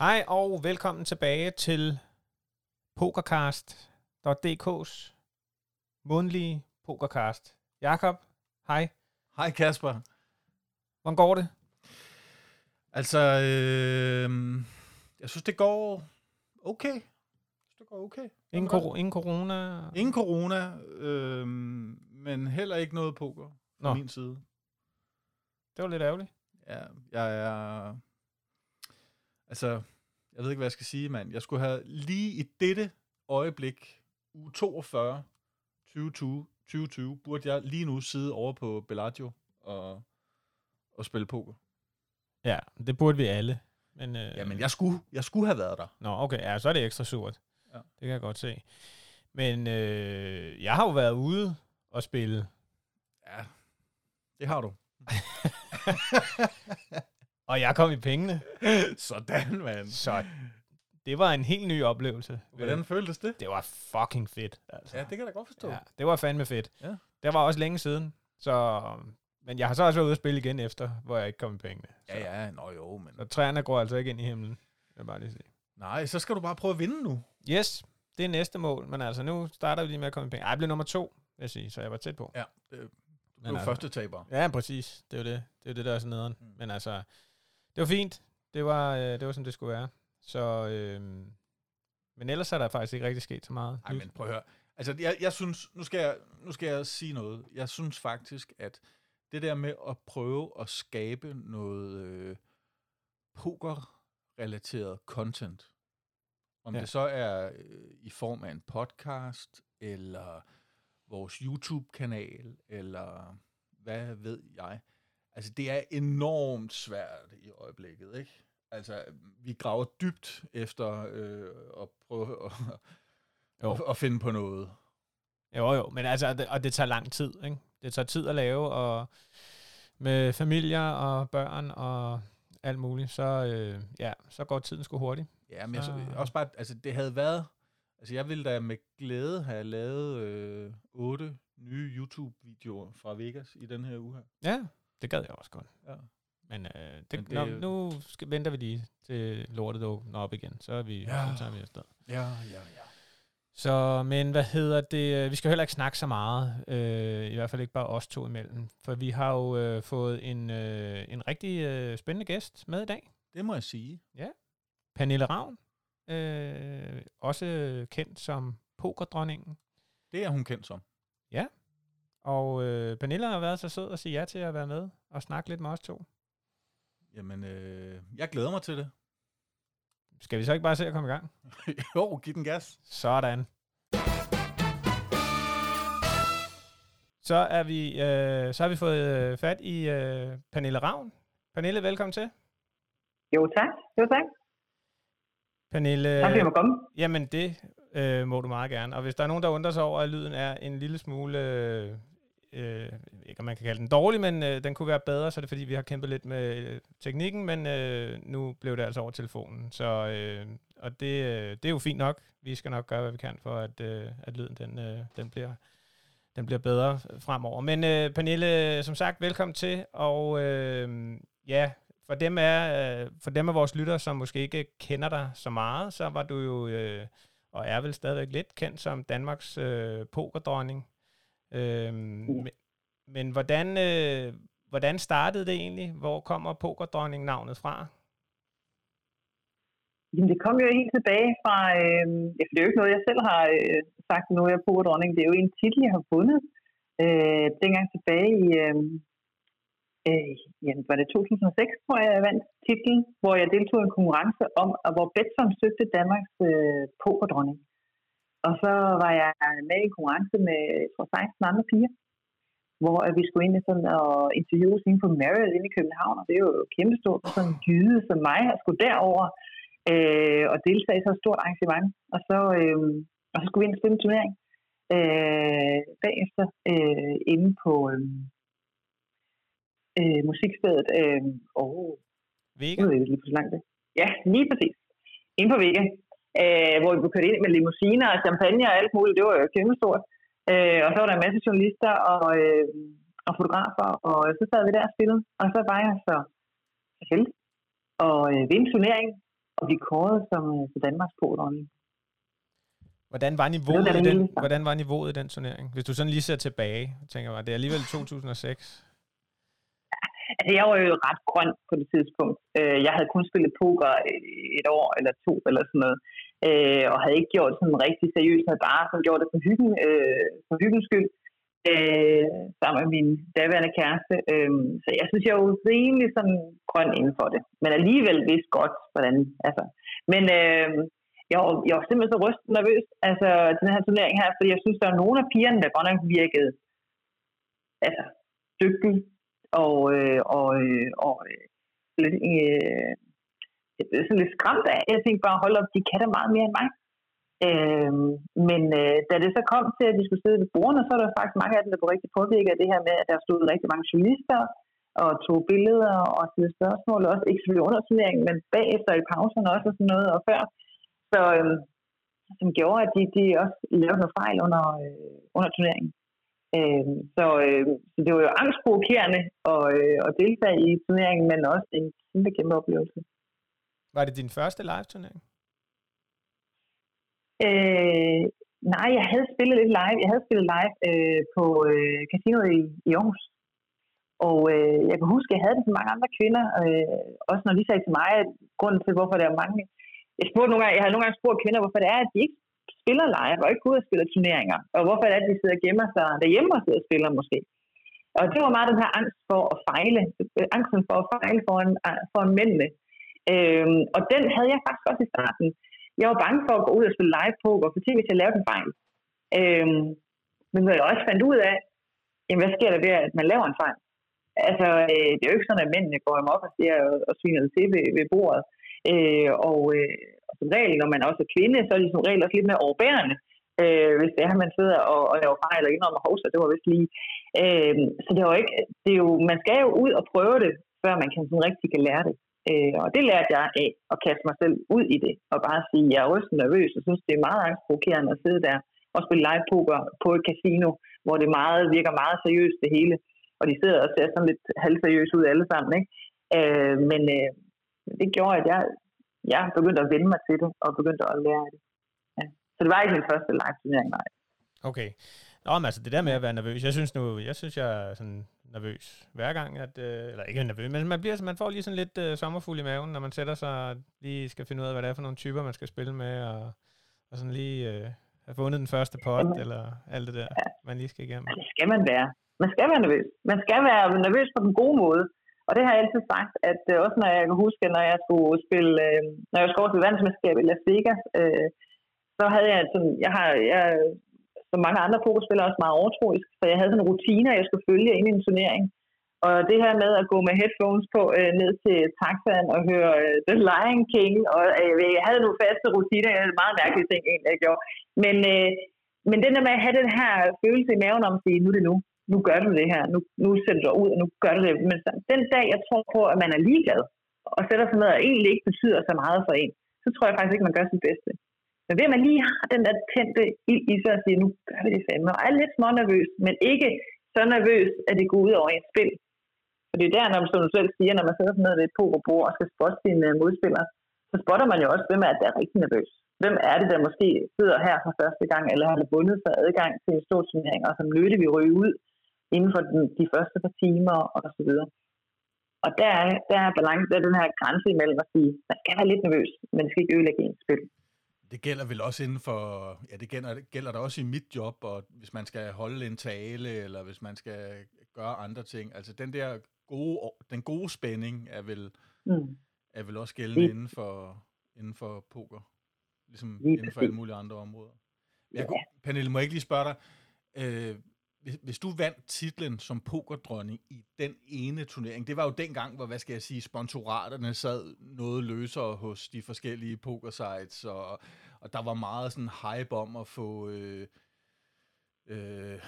Hej og velkommen tilbage til Pokercast.dk's mundlige pokercast. Jakob, hej. Hej Kasper. Hvordan går det? Altså, øh, jeg synes, det går okay. Jeg synes, det går okay. Ingen, kor- ingen corona? Ingen corona, øh, men heller ikke noget poker fra Nå. min side. Det var lidt ærgerligt. Ja, jeg er... Altså, jeg ved ikke, hvad jeg skal sige, mand. Jeg skulle have lige i dette øjeblik, uge 42, 2020, 2020, burde jeg lige nu sidde over på Bellagio og, og spille poker. Ja, det burde vi alle. Men, øh, Jamen, jeg skulle, jeg skulle have været der. Nå, okay, ja, så er det ekstra surt. Ja. Det kan jeg godt se. Men øh, jeg har jo været ude og spille. Ja, det har du. Og jeg kom i pengene. Sådan, mand. Så det var en helt ny oplevelse. Hvordan føltes det? Det var fucking fedt. Altså. Ja, det kan jeg da godt forstå. Ja, det var fandme fedt. Ja. Det var også længe siden. Så, men jeg har så også været ude at spille igen efter, hvor jeg ikke kom i pengene. Så, Ja, ja, nå jo, men... så træerne går altså ikke ind i himlen. Vil jeg bare lige sige. Nej, så skal du bare prøve at vinde nu. Yes, det er næste mål. Men altså, nu starter vi lige med at komme i penge. Ej, jeg blev nummer to, vil jeg sige, så jeg var tæt på. Ja, det, du Men blev altså- første taber. Ja, præcis. Det er jo det. Det er jo det, der er så nederen. Mm. Men altså, det var fint. Det var, øh, det var som det skulle være. Så, øh, men ellers er der faktisk ikke rigtig sket så meget. Nej, men prøv at høre. Altså, jeg, jeg synes, nu skal jeg, nu skal jeg sige noget. Jeg synes faktisk, at det der med at prøve at skabe noget øh, poker-relateret content, om ja. det så er øh, i form af en podcast, eller vores YouTube-kanal, eller hvad ved jeg. Altså, det er enormt svært i øjeblikket, ikke? Altså, vi graver dybt efter øh, at prøve at, Jo. at, at finde på noget. Jo, jo, men altså, og det, og det tager lang tid, ikke? Det tager tid at lave, og med familier og børn og alt muligt, så, øh, ja, så går tiden sgu hurtigt. Ja, men jeg, Så- så, også bare, altså det havde været, altså jeg ville da med glæde have lavet øh, otte nye YouTube-videoer fra Vegas i den her uge her. Ja, det gad jeg også godt. Ja. Men, øh, det, Men det, nå, nu skal, venter vi lige til lortet åbner op igen, så, er vi, Ja. så tager vi afsted. Ja, ja, ja. Så, men hvad hedder det? Vi skal heller ikke snakke så meget, øh, i hvert fald ikke bare os to imellem, for vi har jo øh, fået en, øh, en rigtig øh, spændende gæst med i dag. Det må jeg sige. Pernille Ravn, øh, også kendt som pokerdronningen. Det er hun kendt som. Og øh, Pernille har været så sød at sige ja til at være med og snakke lidt med os to. Jamen, øh, jeg glæder mig til det. Skal vi så ikke bare se at komme i gang? jo, giv den gas. Sådan. Så er vi, øh, så har vi fået øh, fat i øh, Pernille Ravn. Pernille, velkommen til. Jo, tak. Jo, tak. Pernille, Tak fordi jeg må komme. jamen det øh, må du meget gerne. Og hvis der er nogen, der undrer sig over, at lyden er en lille smule, øh, øh ikke om man kan kalde den dårlig, men øh, den kunne være bedre, så er det fordi, vi har kæmpet lidt med øh, teknikken, men øh, nu blev det altså over telefonen. Så, øh, og det, øh, det er jo fint nok. Vi skal nok gøre, hvad vi kan for, at, øh, at lyden den, øh, den bliver den bliver bedre fremover. Men øh, Pernille, som sagt, velkommen til. Og øh, ja, for dem, er, øh, for dem af vores lyttere, som måske ikke kender dig så meget, så var du jo, øh, og er vel stadigvæk lidt kendt som Danmarks øh, pokerdronning. Øh, men, men hvordan, øh, hvordan startede det egentlig? Hvor kommer pokerdronning navnet fra? Jamen, det kom jo helt tilbage fra, øh, det er jo ikke noget, jeg selv har øh, sagt, nu er jeg på dronning. Det er jo en titel, jeg har fundet øh, dengang tilbage i, øh, øh, jamen, var det 2006, tror jeg, jeg vandt titlen, hvor jeg deltog i en konkurrence om, og hvor Betsson søgte Danmarks øh, pokerdronning. Og så var jeg med i en konkurrence med, jeg tror, 16 andre piger, hvor vi skulle ind i sådan og interviews inde på Marriott inde i København, og det er jo kæmpestort for sådan en gyde som mig at skulle derover øh, og deltage i så et stort arrangement. Og så, øh, og så skulle vi ind og spille en turnering øh, bagefter øh, inde på øh, øh, musikstedet. Øh, og Vega? jeg ved ikke lige, hvor langt det Ja, lige præcis. Inde på Vega. Øh, hvor vi blev kørt ind med limousiner og champagne og alt muligt. Det var jo kæmpestort. Øh, og så var der en masse journalister og, øh, og fotografer, og så sad vi der og spillede. Og så var jeg så heldig at øh, vinde turneringen at blive kåret som, øh, Danmarks podronning. Hvordan var, niveauet i den, hvordan var niveauet i den turnering? Hvis du sådan lige ser tilbage, tænker jeg, det er alligevel 2006. Altså, jeg var jo ret grøn på det tidspunkt. Øh, jeg havde kun spillet poker et år eller to eller sådan noget, øh, og havde ikke gjort sådan rigtig seriøst, havde bare som gjorde det for hyggen, øh, for hyggens skyld, sammen med min daværende kæreste. Øhm, så jeg synes, jeg er rimelig sådan grøn inden for det, men alligevel vidste godt, hvordan, altså. Men øhm, jeg var, jeg var simpelthen så rystet nervøs, altså til den her turnering her, fordi jeg synes, der er nogle af pigerne, der godt nok virkede altså, dygtige, og, øh, og, øh, og øh, lidt, øh, sådan lidt skræmt af. Jeg tænkte bare, hold op, de kan da meget mere end mig. Øh, men øh, da det så kom til, at de skulle sidde ved bordene, så var der faktisk mange af dem, der blev rigtig påvirket af det her med, at der stod rigtig mange journalister og tog billeder og stillede spørgsmål, også ikke selvfølgelig under turneringen, men bagefter i pauserne også og sådan noget, og før. Så øh, som gjorde, at de, de også lavede noget fejl under, øh, under turneringen. Øh, så, øh, så det var jo angstprovokerende at, øh, at deltage i turneringen, men også en kæmpe, kæmpe oplevelse. Var det din første live-turnering? Øh, nej, jeg havde spillet lidt live. Jeg havde spillet live øh, på øh, casinoet i, i Aarhus. Og øh, jeg kan huske, at jeg havde det til mange andre kvinder, øh, også når de sagde til mig, at grunden til, hvorfor der er mange... Jeg, spurgte nogle gange, jeg har nogle gange spurgt kvinder, hvorfor det er, at de ikke spiller lege, og ikke går ud og spiller turneringer. Og hvorfor er det, at de sidder og gemmer sig derhjemme og sidder og spiller måske. Og det var meget den her angst for at fejle. Angsten for at fejle foran, foran mændene. Øhm, og den havde jeg faktisk også i starten. Jeg var bange for at gå ud og spille live poker, for hvis jeg lavede en fejl. Øhm, men når jeg også fandt ud af, jamen, hvad sker der ved, at man laver en fejl? Altså, øh, det er jo ikke sådan, at mændene går op og siger og, og sviner til ved, ved bordet. Øh, og, øh, som regel, når man også er kvinde, så er de som regel også lidt mere overbærende, øh, hvis det er, at man sidder og, og laver fejl og indrømmer hovsa, det var vist lige. Øh, så det var ikke, det er jo, man skal jo ud og prøve det, før man kan sådan rigtig kan lære det. Øh, og det lærte jeg af at kaste mig selv ud i det, og bare sige, at jeg er rysten nervøs, og synes, det er meget angstprovokerende at sidde der og spille live poker på et casino, hvor det meget, virker meget seriøst det hele, og de sidder og ser sådan lidt halvseriøst ud alle sammen. Ikke? Øh, men øh, det gjorde, at jeg, jeg begyndte at vende mig til det, og begyndte at lære det. Ja. Så det var ikke min første live-turnering, nej. Okay. Nå, men altså det der med at være nervøs, jeg synes nu, jeg synes, jeg er sådan nervøs hver gang, at, øh, eller ikke nervøs, men man, bliver, man får lige sådan lidt øh, sommerfuld i maven, når man sætter sig og lige skal finde ud af, hvad det er for nogle typer, man skal spille med, og, og sådan lige øh, have fundet den første pot, Jamen, eller alt det der, ja. man lige skal igennem. Det skal man være. Man skal være nervøs. Man skal være nervøs på den gode måde. Og det har jeg altid sagt, at øh, også når jeg kan huske, når jeg skulle spille, øh, når jeg skulle til verdensmesterskab i Las Vegas, øh, så havde jeg sådan, jeg har, jeg, som mange andre pokerspillere, også meget overtroisk, så jeg havde sådan en rutine, jeg skulle følge ind i en turnering. Og det her med at gå med headphones på øh, ned til taxaen og høre øh, The Lion King, og øh, jeg havde nogle faste rutiner, det er meget mærkelige ting egentlig, jeg gjorde. Men, øh, men den der med at have den her følelse i maven om at sige, nu er det nu, nu gør du det her, nu, nu sætter du dig ud, og nu gør du det. Men den dag, jeg tror på, at man er ligeglad, og sætter sig ned og egentlig ikke betyder så meget for en, så tror jeg faktisk ikke, man gør sit bedste. Men ved at man lige har den der tændte ild i sig og siger, nu gør vi det fandme, og er lidt små nervøs, men ikke så nervøs, at det går ud over ens spil. For det er der, når man, som du selv siger, når man sætter sig ned ved et pokerbord og skal spotte sine øh, modspillere, så spotter man jo også, hvem er det, der er rigtig nervøs. Hvem er det, der måske sidder her for første gang, eller har bundet sig adgang til en stor turnering, og som løde vi ryge ud inden for den, de første par timer og så videre. Og der er, der er balance, der er den her grænse imellem at sige, man skal være lidt nervøs, men det skal ikke ødelægge ens spil. Det gælder vel også inden for, ja, det gælder, gælder der også i mit job, og hvis man skal holde en tale, eller hvis man skal gøre andre ting. Altså den der gode, den gode spænding er vel, mm. er vel også gældende inden for, inden for poker, ligesom Lige inden for alle mulige andre områder. Jeg, ja. Pernille, må jeg ikke lige spørge dig, øh, hvis, hvis du vandt titlen som pokerdronning i den ene turnering, det var jo dengang, hvor, hvad skal jeg sige, sponsoraterne sad noget løsere hos de forskellige pokersites, og, og der var meget sådan hype om at få øh, øh,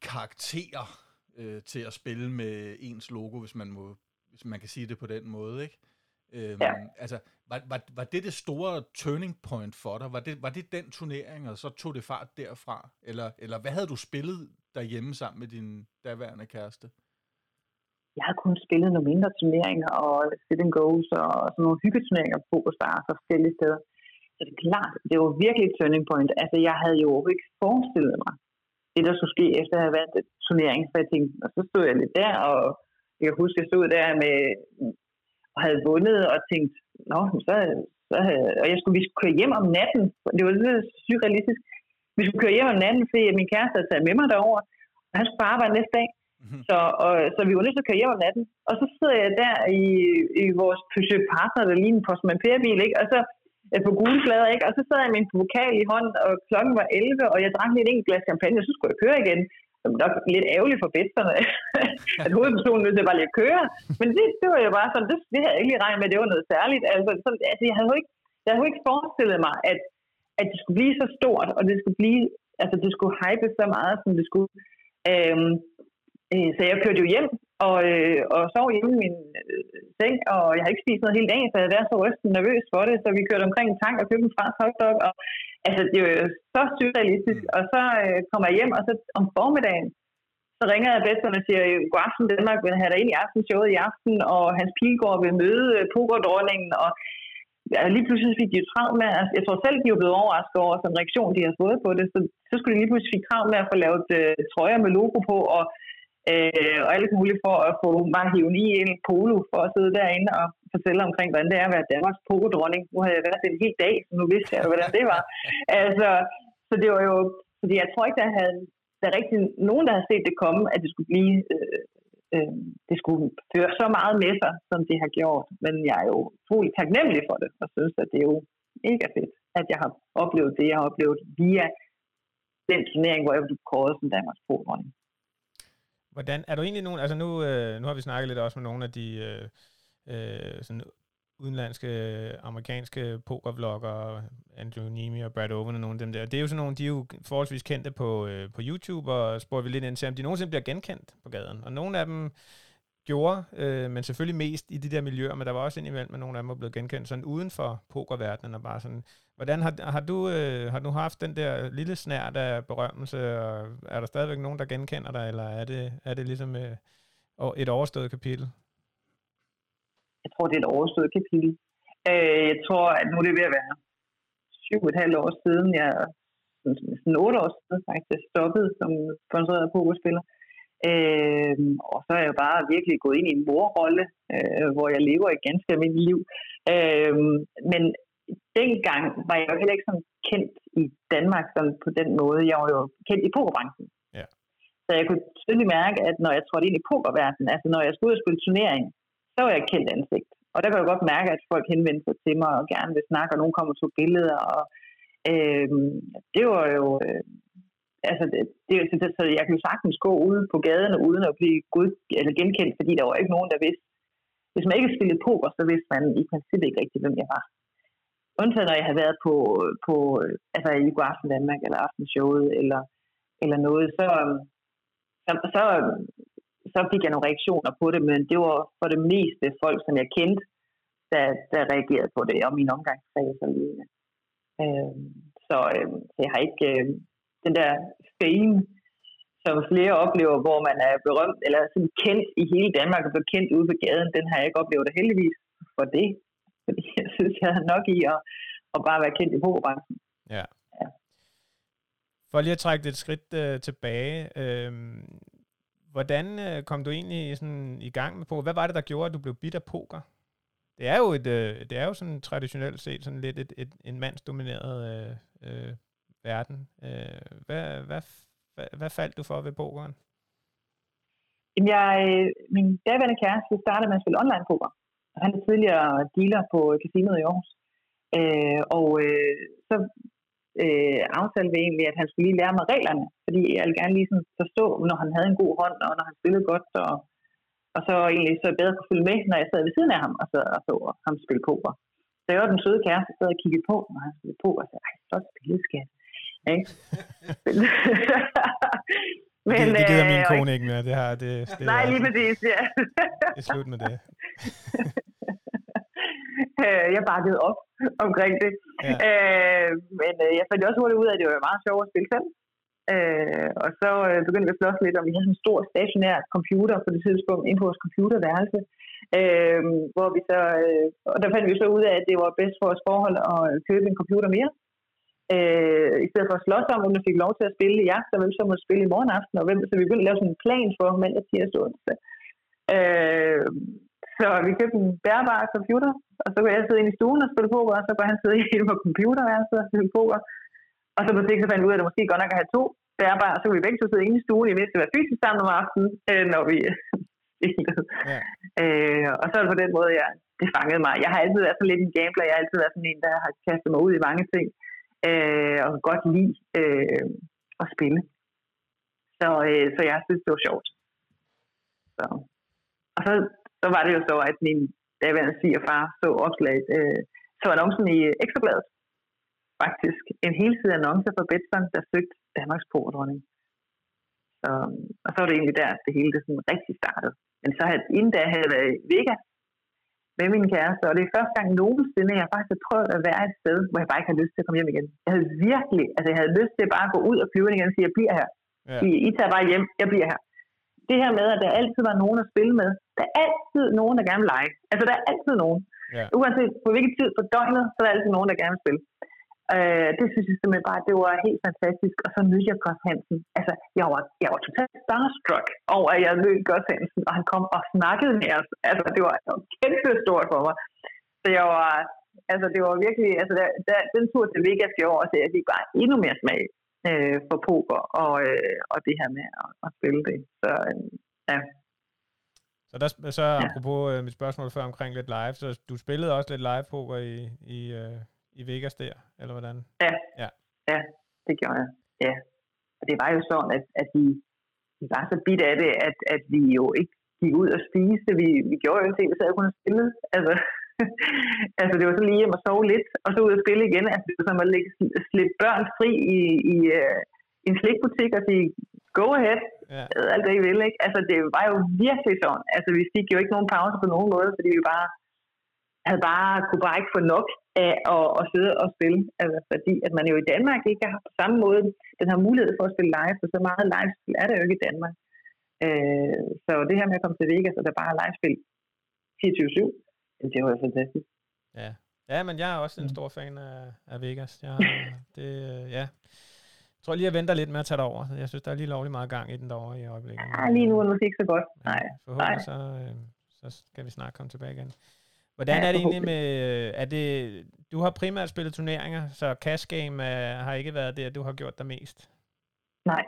karakterer øh, til at spille med ens logo, hvis man må hvis man kan sige det på den måde, ikke? Øhm, ja. Altså, var, var, var det det store turning point for dig? Var det, var det den turnering, og så tog det fart derfra? Eller, eller hvad havde du spillet derhjemme sammen med din daværende kæreste? jeg havde kun spillet nogle mindre turneringer og sit and goes og sådan nogle hyggeturneringer på Star og forskellige steder. Så det er klart, det var virkelig et turning point. Altså, jeg havde jo ikke forestillet mig, det der skulle ske efter at have været et turnering. Så jeg tænkte, og så stod jeg lidt der, og jeg kan huske, jeg stod der med, og havde vundet og tænkt, nå, så, så og jeg skulle, vi skulle køre hjem om natten. Det var lidt surrealistisk. Vi skulle køre hjem om natten, fordi min kæreste havde taget med mig derover, og han skulle bare arbejde næste dag. Mm-hmm. Så, og, så vi var nødt til at køre hjem om natten. Og så sidder jeg der i, i vores Peugeot Partner, der lige en Postman Per-bil, ikke? Og så øh, på gule flader, ikke? Og så sad jeg med en pokal i hånden, og klokken var 11, og jeg drak lidt en glas champagne, og så skulle jeg køre igen. Det var nok lidt ærgerligt for bedsterne, at hovedpersonen nødt til bare lige at køre. Men det, det var jo bare sådan, det, det havde jeg ikke lige regnet med, det var noget særligt. Altså, så, altså jeg havde jo ikke, jeg havde jo ikke forestillet mig, at, at det skulle blive så stort, og det skulle blive, altså det skulle hype så meget, som det skulle. Øhm, øh, så jeg kørte jo hjem og, øh, og sov hjemme i min øh, seng, og jeg har ikke spist noget hele dagen, så jeg havde været så rystet nervøs for det, så vi kørte omkring en tank og købte en fransk hotdog, og altså det var jo så surrealistisk, og så øh, kommer jeg hjem, og så om formiddagen, så ringer jeg bedst og siger, øh, god aften Danmark, vil have dig ind i aftenshowet i aften, og Hans Pilgaard vil møde øh, pokerdronningen, og ja, lige pludselig fik de jo travlt med, altså, jeg tror selv, de er blevet overrasket over sådan en reaktion, de har fået på det, så, så skulle de lige pludselig fik travlt med at få lavet øh, trøjer med logo på, og øh, og alt muligt for at få mig hivet i en polo for at sidde derinde og fortælle omkring, hvordan det er at være Danmarks pokodronning. Nu har jeg været en hel dag, så nu vidste jeg, hvordan det var. altså, så det var jo, fordi jeg tror ikke, der havde der er rigtig nogen, der havde set det komme, at det skulle blive, øh, øh, det skulle føre så meget med sig, som det har gjort. Men jeg er jo utrolig taknemmelig for det, og synes, at det er jo mega fedt, at jeg har oplevet det, jeg har oplevet via den turnering, hvor jeg blev kåret som Danmarks pokodronning. Hvordan, er du egentlig nogen, altså nu, øh, nu har vi snakket lidt også med nogle af de øh, øh, sådan udenlandske, amerikanske pokervlogger, Andrew Nemi og Brad Owen og nogle af dem der. Det er jo sådan nogle, de er jo forholdsvis kendte på, øh, på YouTube, og spurgte vi lidt ind til, om de nogensinde bliver genkendt på gaden. Og nogle af dem gjorde, øh, men selvfølgelig mest i de der miljøer, men der var også indimellem, at nogle af dem var blevet genkendt sådan uden for pokerverdenen, og bare sådan, hvordan har, har, du, øh, har du haft den der lille snært af berømmelse, og er der stadigvæk nogen, der genkender dig, eller er det, er det ligesom øh, et overstået kapitel? Jeg tror, det er et overstået kapitel. Øh, jeg tror, at nu er det ved at være syv og et halvt år siden, jeg sådan otte år siden faktisk stoppede som sponsoreret pokerspiller. Øh, og så er jeg bare virkelig gået ind i en morrolle, øh, hvor jeg lever et ganske almindeligt liv. Øh, men dengang var jeg jo heller ikke sådan kendt i Danmark sådan på den måde. Jeg var jo kendt i pokerbranchen. Ja. Så jeg kunne tydeligt mærke, at når jeg trådte ind i pokerverdenen, altså når jeg skulle ud og spille turnering, så var jeg kendt ansigt. Og der kan jeg godt mærke, at folk henvendte sig til mig og gerne vil snakke, og nogen kommer og tog billeder. Og, øh, det var jo... Øh, altså, det, det, det, så jeg kan sagtens gå ude på gaden uden at blive god, eller genkendt, fordi der var ikke nogen, der vidste. Hvis man ikke spillede poker, så vidste man i princippet ikke rigtigt, hvem jeg var. Undtagen når jeg havde været på, på altså i God Aften Danmark, eller Aftenshowet, eller, eller noget, så, så, så, så fik jeg nogle reaktioner på det, men det var for det meste folk, som jeg kendte, der, der reagerede på det, og min omgangskreds og lignende. Øh, så, øh, så jeg har ikke øh, den der fame, som flere oplever, hvor man er berømt, eller sådan kendt i hele Danmark og bliver kendt ude på gaden, den har jeg ikke oplevet, og heldigvis for det. Fordi jeg synes, jeg har nok i at, at bare være kendt i pokerbranchen. Ja. ja. For lige at trække det et skridt øh, tilbage, øh, hvordan øh, kom du egentlig sådan i gang med poker? Hvad var det, der gjorde, at du blev bidt af poker? Det er jo, et, øh, det er jo sådan traditionelt set sådan lidt et, et, en mandsdomineret øh, øh, verden. Øh, hvad, hvad, hvad, hvad faldt du for ved pokeren? Jeg, min daværende kæreste startede med at spille online poker. Han er tidligere dealer på casinoet i Aarhus. Øh, og øh, så øh, aftalte vi egentlig, at han skulle lige lære mig reglerne, fordi jeg ville gerne lige sådan forstå, når han havde en god hånd, og når han spillede godt, og, og så egentlig så bedre kunne følge med, når jeg sad ved siden af ham, og sad og så ham spille poker. Så jeg var den søde kæreste, sad og kiggede på, når han spillede poker, og sagde, ej, så spillet, skat. Ikke? Men, det, det gider min øh, kone ikke mere. Det har, det, det nej, lige præcis, ja. det er slut med det. Øh, jeg bakkede op omkring det. Ja. Øh, men øh, jeg fandt også hurtigt ud af, at det var meget sjovt at spille selv. Øh, og så øh, begyndte vi at slås lidt om, vi havde sådan en stor stationær computer på det tidspunkt inde på vores computerværelse. Øh, hvor vi så, øh, og der fandt vi så ud af, at det var bedst for vores forhold at købe en computer mere. Øh, I stedet for at slås om, om man fik lov til at spille i jagt, og hvem så måtte spille i morgen aften, og hvem, så vi begyndte at lave sådan en plan for mandag, tirsdag og onsdag. Øh, så vi købte en bærbar computer, og så kunne jeg sidde inde i stuen og spille poker, og så kunne han sidde inde på computerværelset og spille poker. Og så på sigt så fandt vi ud af, at det måske godt nok at have to bærbare, så kunne vi begge to sidde inde i stuen, i mindst at være fysisk sammen om aftenen, øh, når vi spillede. Ja. Øh, og så er det på den måde, jeg, det fangede mig. Jeg har altid været sådan lidt en gambler, jeg har altid været sådan en, der har kastet mig ud i mange ting, øh, Øh, og godt lide øh, at spille. Så, øh, så jeg synes, det var sjovt. Så. Og så, så var det jo så, at min daværende svigerfar så opslaget, øh, så annoncen i øh, Ekstrabladet, faktisk en hel side annonce for Betsson, der søgte Danmarks Pordronning. Så, og så var det egentlig der, det hele det sådan rigtig startede. Men så havde, inden da havde jeg været i Vegas med min kæreste, og det er første gang nogensinde, jeg faktisk har prøvet at være et sted, hvor jeg bare ikke havde lyst til at komme hjem igen. Jeg havde virkelig, altså jeg havde lyst til bare at gå ud og flyve igen og sige, jeg bliver her. Ja. I, I tager bare hjem, jeg bliver her. Det her med, at der altid var nogen at spille med. Der er altid nogen, der gerne vil lege. Altså der er altid nogen. Ja. Uanset på hvilken tid på døgnet, så er der altid nogen, der gerne vil spille. Øh, det synes jeg simpelthen bare, det var helt fantastisk. Og så mødte jeg Gus Hansen. Altså, jeg var, jeg var totalt starstruck over, at jeg mødte Gus Hansen, og han kom og snakkede med os. Altså, det var, det var kæmpe stort for mig. Så jeg var, altså, det var virkelig, altså, der, der, den tur til Vegas i år, så jeg fik bare endnu mere smag øh, for poker og, øh, og det her med at, at spille det. Så øh, ja. Så, der, så apropos ja. øh, mit spørgsmål før omkring lidt live, så du spillede også lidt live poker i, i, øh, i Vegas der, eller hvordan? Ja, ja, ja det gjorde jeg. Ja. Og det var jo sådan, at, at vi, vi var så bidt af det, at, at vi jo ikke gik ud og spiste. Vi, vi gjorde jo en ting, vi sad kun og spillede. Altså, altså, det var så lige hjem og sove lidt, og så ud og spille igen. Altså, det var som at lægge, slippe børn fri i, i uh, en slikbutik og sige, go ahead, ja. alt det I vil. Ikke? Altså, det var jo virkelig sådan. Altså, vi fik jo ikke nogen pause på nogen måde, fordi vi bare havde bare, kunne bare ikke få nok af at, at sidde og spille. Altså, fordi at man jo i Danmark ikke har på samme måde den har mulighed for at spille live, for så meget live-spil er der jo ikke i Danmark. Øh, så det her med at komme til Vegas, og der bare er live-spil 24-7, det var jo fantastisk. Ja. ja, men jeg er også en mm. stor fan af, af Vegas. Jeg, det, ja. Jeg tror lige, jeg venter lidt med at tage det over. Jeg synes, der er lige lovlig meget gang i den derovre i øjeblikket. Ja, lige nu er det ikke så godt. Nej. Ja, forhåbentlig Nej. Så, øh, så skal vi snart komme tilbage igen. Hvordan er det egentlig med, er det, du har primært spillet turneringer, så cash game uh, har ikke været det, du har gjort dig mest? Nej,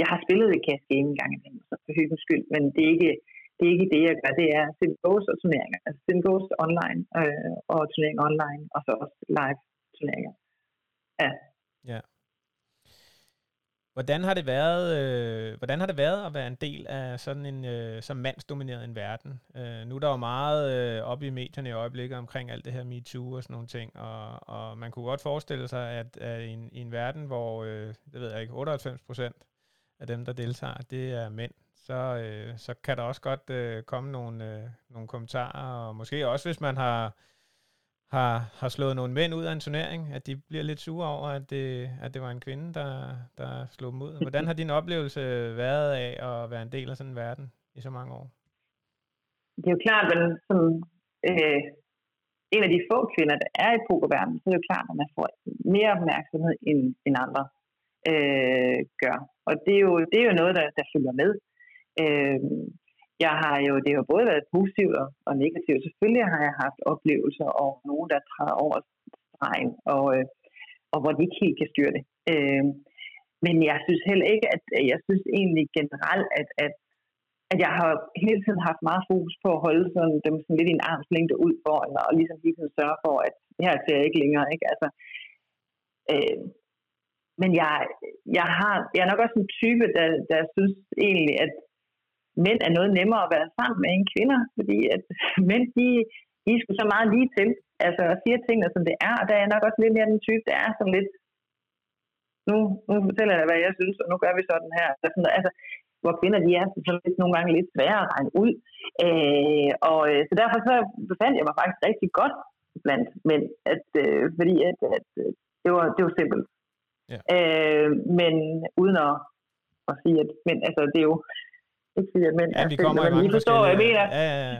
jeg har spillet et cash game en gang imellem, så for hyggens skyld, men det er ikke det, er ikke det jeg gør. Det er singles og turneringer. Altså singles online øh, og turneringer online, og så også live turneringer. Ja. Ja. Hvordan har det været, øh, hvordan har det været at være en del af sådan en øh, som mandsdomineret en verden? Øh, nu er der jo meget øh, op i medierne i øjeblikket omkring alt det her MeToo og sådan nogle ting, og, og man kunne godt forestille sig, at, at i, en, i en verden, hvor, øh, det ved jeg ikke, 98 procent af dem, der deltager, det er mænd, så, øh, så kan der også godt øh, komme nogle, øh, nogle kommentarer, og måske også hvis man har har, har slået nogle mænd ud af en turnering, at de bliver lidt sure over, at det, at det var en kvinde, der, der slog dem ud. Hvordan har din oplevelse været af at være en del af sådan en verden i så mange år? Det er jo klart, at som øh, en af de få kvinder, der er i pokerverdenen, så er det jo klart, at man får mere opmærksomhed end, end andre øh, gør. Og det er jo, det er jo noget, der, der følger med. Øh, jeg har jo, det har både været positivt og, og negativt. Selvfølgelig har jeg haft oplevelser og nogen, der træder over stregen, og, øh, og hvor de ikke helt kan styre det. Øh, men jeg synes heller ikke, at jeg synes egentlig generelt, at, at, at jeg har hele tiden haft meget fokus på at holde sådan, dem sådan lidt i en armslængde ud for, eller, og ligesom hele tiden sørge for, at det her ser jeg ikke længere. Ikke? Altså, øh, men jeg, jeg, har, jeg er nok også en type, der, der synes egentlig, at mænd er noget nemmere at være sammen med end kvinder, fordi at mænd, de, de er så meget lige til, altså at sige tingene, som det er, og der er nok også lidt mere den type, der er sådan lidt, nu, nu fortæller jeg, hvad jeg synes, og nu gør vi sådan her. Altså, altså hvor kvinder, de er sådan lidt, nogle gange lidt svære at regne ud. Øh, og øh, så derfor så befandt jeg mig faktisk rigtig godt blandt mænd, at, øh, fordi at, at, at det, var, det var simpelt. Ja. Øh, men uden at, at sige, at men, altså, det er jo ikke sige, at mænd ja, vi kommer i mange forstår, hvad jeg mener. Ja, ja, ja.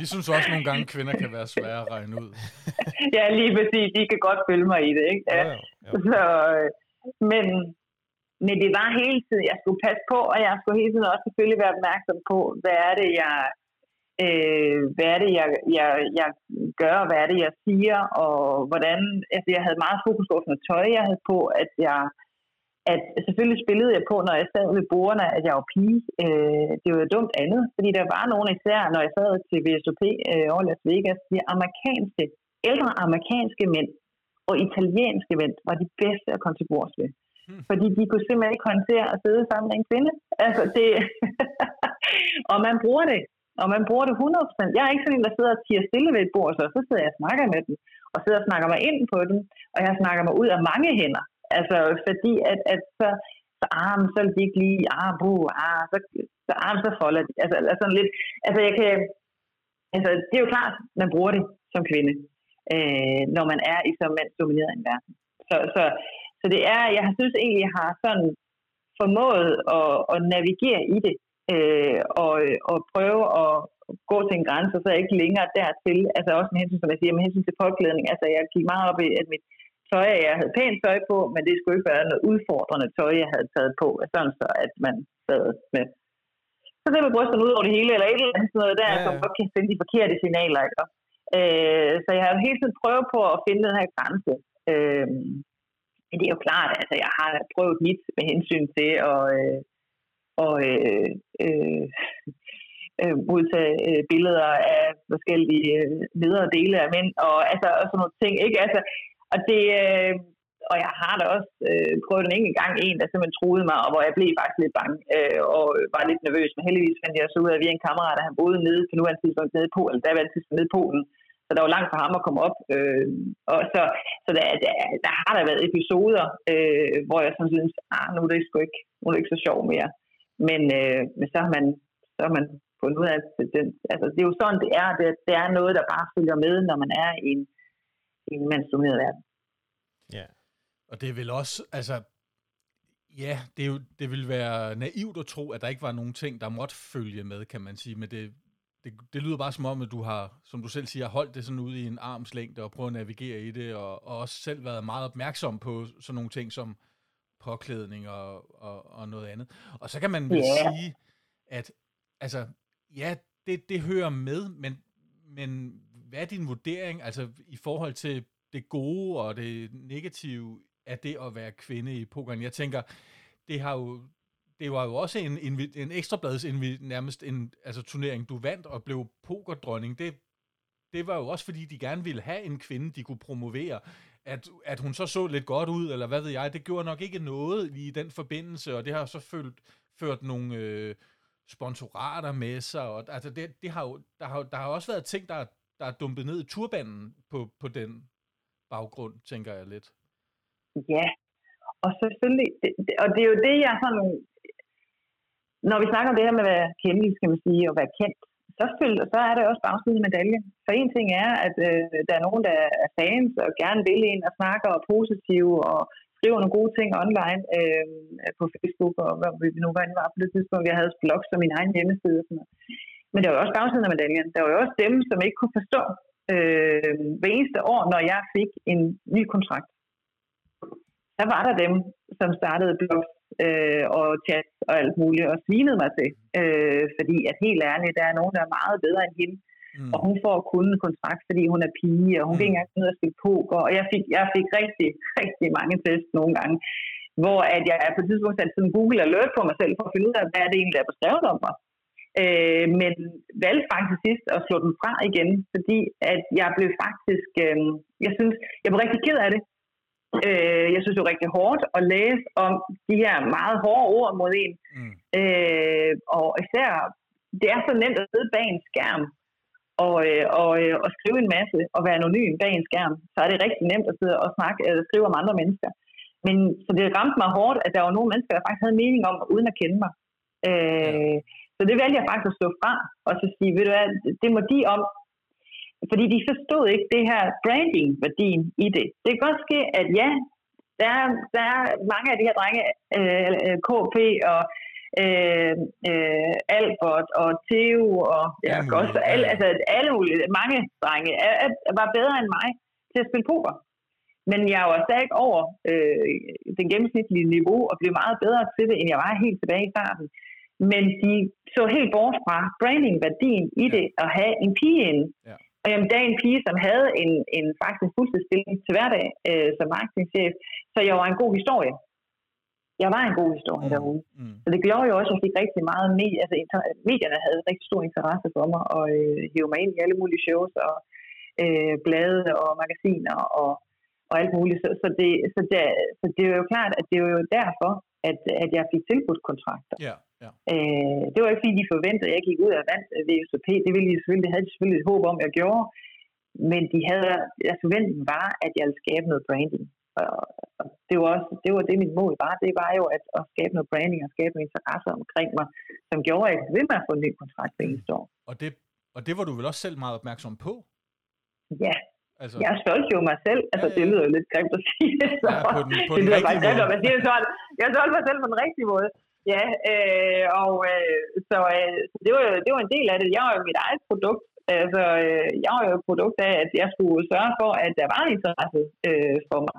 vi synes også nogle gange, at kvinder kan være svære at regne ud. ja, lige præcis. De kan godt følge mig i det, ikke? Ja. Jo, jo, jo. Så, øh, men, men det var hele tiden, jeg skulle passe på, og jeg skulle hele tiden også selvfølgelig være opmærksom på, hvad er det, jeg, øh, hvad er det, jeg, jeg, jeg gør, hvad er det, jeg siger, og hvordan, altså jeg havde meget fokus på noget tøj, jeg havde på, at jeg, at selvfølgelig spillede jeg på, når jeg sad ved bordene, at jeg var pige. Øh, det var jo dumt andet, fordi der var nogen især, når jeg sad til VSOP øh, over Las Vegas, de amerikanske, ældre amerikanske mænd og italienske mænd var de bedste at komme til bords ved. Hmm. Fordi de kunne simpelthen ikke håndtere at sidde sammen med en kvinde. Altså det, og man bruger det. Og man bruger det 100%. Jeg er ikke sådan en, der sidder og tiger stille ved et bord, så, så sidder jeg og snakker med dem. Og sidder og snakker mig ind på dem. Og jeg snakker mig ud af mange hænder. Altså, fordi at, at så, så, ah, så vil de ikke lige, ah, buh, ah, så, så, ah, så folder de. Altså, altså, sådan lidt, altså, jeg kan, altså, det er jo klart, man bruger det som kvinde, øh, når man er i så mandsdomineret en verden. Så, så, så det er, jeg synes egentlig, jeg har sådan formået at, at navigere i det, øh, og, og prøve at gå til en grænse, så jeg ikke længere dertil, altså også med hensyn, som jeg siger, med hensyn til påklædning, altså jeg gik meget op i, at mit tøj, jeg havde pænt tøj på, men det skulle ikke være noget udfordrende tøj, jeg havde taget på, sådan så at man sad med så det med brysterne ud over det hele, eller et eller andet sådan noget der, ja, ja. som godt kan finde de forkerte signaler. Ikke? Øh, så jeg har hele tiden prøvet på at finde den her grænse. Øh, men det er jo klart, altså jeg har prøvet mit med hensyn til at, øh, og, øh, øh, øh, modtage øh, billeder af forskellige øh, ledere dele af mænd, og, altså, og sådan nogle ting. Ikke? Altså, og det, øh, og jeg har da også øh, prøvet en enkelt gang en, der simpelthen troede mig, og hvor jeg blev faktisk lidt bange øh, og var lidt nervøs. Men heldigvis fandt jeg så ud af, at vi er en kammerat, der han boede nede på nuværende tidspunkt nede i Polen, der var tidspunkt nede i Polen. Så der var langt for ham at komme op. Øh, og så så der, der, der har der været episoder, øh, hvor jeg sådan synes, ah, nu er det sgu ikke, nu er det ikke så sjovt mere. Men, øh, men så har man, så har man fundet ud af, at den, altså, det er jo sådan, det er. Det, det er noget, der bare følger med, når man er i en, i en mandsdomineret verden. Ja, og det er vel også, altså, ja, det, er jo, det vil være naivt at tro, at der ikke var nogen ting, der måtte følge med, kan man sige, men det, det, det lyder bare som om, at du har, som du selv siger, holdt det sådan ude i en armslængde og prøvet at navigere i det, og, og også selv været meget opmærksom på sådan nogle ting som påklædning og, og, og noget andet. Og så kan man vel yeah. sige, at altså, ja, det, det hører med, men, men hvad er din vurdering, altså i forhold til det gode og det negative af det at være kvinde i pokeren. Jeg tænker, det har jo det var jo også en, en, en ekstrablads nærmest en altså, turnering, du vandt og blev pokerdronning. Det, det var jo også fordi, de gerne ville have en kvinde, de kunne promovere. At, at hun så så lidt godt ud, eller hvad ved jeg, det gjorde nok ikke noget i den forbindelse, og det har så følt, ført nogle øh, sponsorater med sig. Og, altså det, det har jo, der, har, der har også været ting, der, der er dumpet ned i turbanen på, på den baggrund, tænker jeg lidt. Ja, og selvfølgelig, det, det, og det er jo det, jeg sådan, når vi snakker om det her med at være kendelig, skal man sige, og være kendt, så, følger, så er det også bagsiden medalje. For en ting er, at øh, der er nogen, der er fans og gerne vil ind og snakker og er positive og skriver nogle gode ting online øh, på Facebook og hvad vi nu var inde var på det tidspunkt. Jeg havde blog som min egen hjemmeside og sådan noget. Men der var jo også bagsiden af medaljen. Der var jo også dem, som ikke kunne forstå, øh, hver eneste år, når jeg fik en ny kontrakt, så var der dem, som startede blogs øh, og chat og alt muligt, og svinede mig til. Øh, fordi at helt ærligt, der er nogen, der er meget bedre end hende. Mm. Og hun får kun en kontrakt, fordi hun er pige, og hun mm. kan ikke engang finde ud af at spille poker. Og jeg fik, jeg fik rigtig, rigtig mange test nogle gange, hvor at jeg på et tidspunkt satte sådan Google alert på mig selv, for at finde ud af, hvad er det egentlig, der er beskrevet om mig. Øh, men valgte faktisk sidst at slå den fra igen, fordi at jeg blev faktisk, øh, jeg synes, jeg blev rigtig ked af det. Øh, jeg synes det var rigtig hårdt at læse om de her meget hårde ord mod en. Mm. Øh, og især, det er så nemt at sidde bag en skærm og, øh, og, øh, og skrive en masse og være anonym bag en skærm. Så er det rigtig nemt at sidde og snakke eller skrive om andre mennesker. Men så det ramte mig hårdt, at der var nogle mennesker, der faktisk havde mening om, uden at kende mig. Øh, ja. Så det valgte jeg faktisk at stå fra, og så sige, ved du hvad, det må de om, fordi de forstod ikke det her branding-værdien i det. Det kan godt ske, at ja, der er, der er mange af de her drenge, øh, øh KP og øh, øh, Albert og Theo og ja, mulige, også alle, altså alle mulige, mange drenge, er, er, var bedre end mig til at spille poker. Men jeg var stadig over øh, den gennemsnitlige niveau og blev meget bedre til det, end jeg var helt tilbage i starten. Men de så helt bort fra branding-værdien i Ja. det at have en pige inde. Ja. Og jamen, der er en pige, som havde en, en faktisk fuldtidsstilling til hverdag øh, som marketingchef, så jeg var en god historie. Jeg var en god historie mm. derude. Mm. Så det gjorde jo også, at jeg fik rigtig meget med, altså medierne havde rigtig stor interesse for mig, og øh, hive mig ind i alle mulige shows, og øh, blade og magasiner, og, og alt muligt. Så, så, det, så, det, så det er jo klart, at det er jo derfor, at, at jeg fik tilbudt kontrakter. Ja, ja. Øh, det var ikke fordi, de forventede, at jeg gik ud af vand ved USP. Det ville de selvfølgelig, det havde de selvfølgelig et håb om, at jeg gjorde. Men de havde, deres forventning var, at jeg ville skabe noget branding. Og, og det var også det, var det, mit mål var. Det var jo at, at skabe noget branding og skabe noget interesse omkring mig, som gjorde, at jeg ved med at få en ny kontrakt hver eneste år. Og det, og det var du vel også selv meget opmærksom på? Ja, Altså, jeg stolt jo mig selv. Altså, Ja, ja. det lyder jo lidt grimt at sige det. Så. Ja, på den- på det lyder faktisk grimt, man siger det sådan. Jeg stolte mig selv på den rigtige måde. Ja, øh, og øh, så øh, det, var, det var en del af det. Jeg var jo mit eget produkt. Altså, øh, jeg var jo et produkt af, at jeg skulle sørge for, at der var interesse øh, for mig.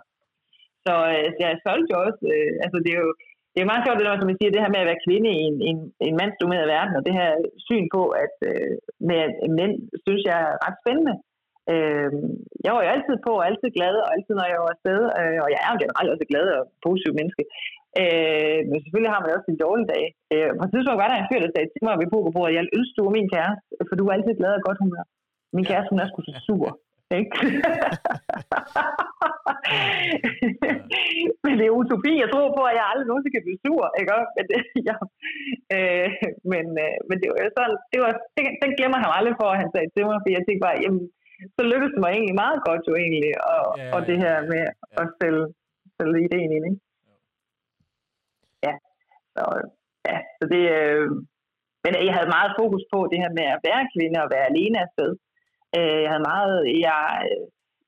Så øh, så jeg solgte jo også, øh, altså det er jo det er meget sjovt, det der, som man siger, det her med at være kvinde i en, en, en mandsdomineret verden, og det her syn på, at øh, med mænd, synes jeg er ret spændende. Øh, jeg var jo altid på, og altid glad, og altid når jeg var afsted, øh, og jeg er jo generelt også glad og positiv menneske. Øh, men selvfølgelig har man også en dårlig dag. Øh, på et tidspunkt var der en fyr, der sagde til mig ved pokerbordet, jeg ønsker, du min kæreste, for du er altid glad og godt humør. Min kæreste, hun er sgu så sur. Ikke? men det er utopi. Jeg tror på, at jeg aldrig nogensinde kan blive sur. Ikke? Men, det, ja. øh, men, øh, men det var sådan, det var, den, den glemmer han aldrig for, at han sagde til mig, fordi jeg tænkte bare, jamen, så lykkedes det mig egentlig meget godt jo egentlig, og, Ja, og det her med ja. at sælge, sælge ideen ind. Ikke? Ja, så, ja, så det, øh, men jeg havde meget fokus på det her med at være kvinde og være alene afsted. Øh, jeg havde meget, jeg,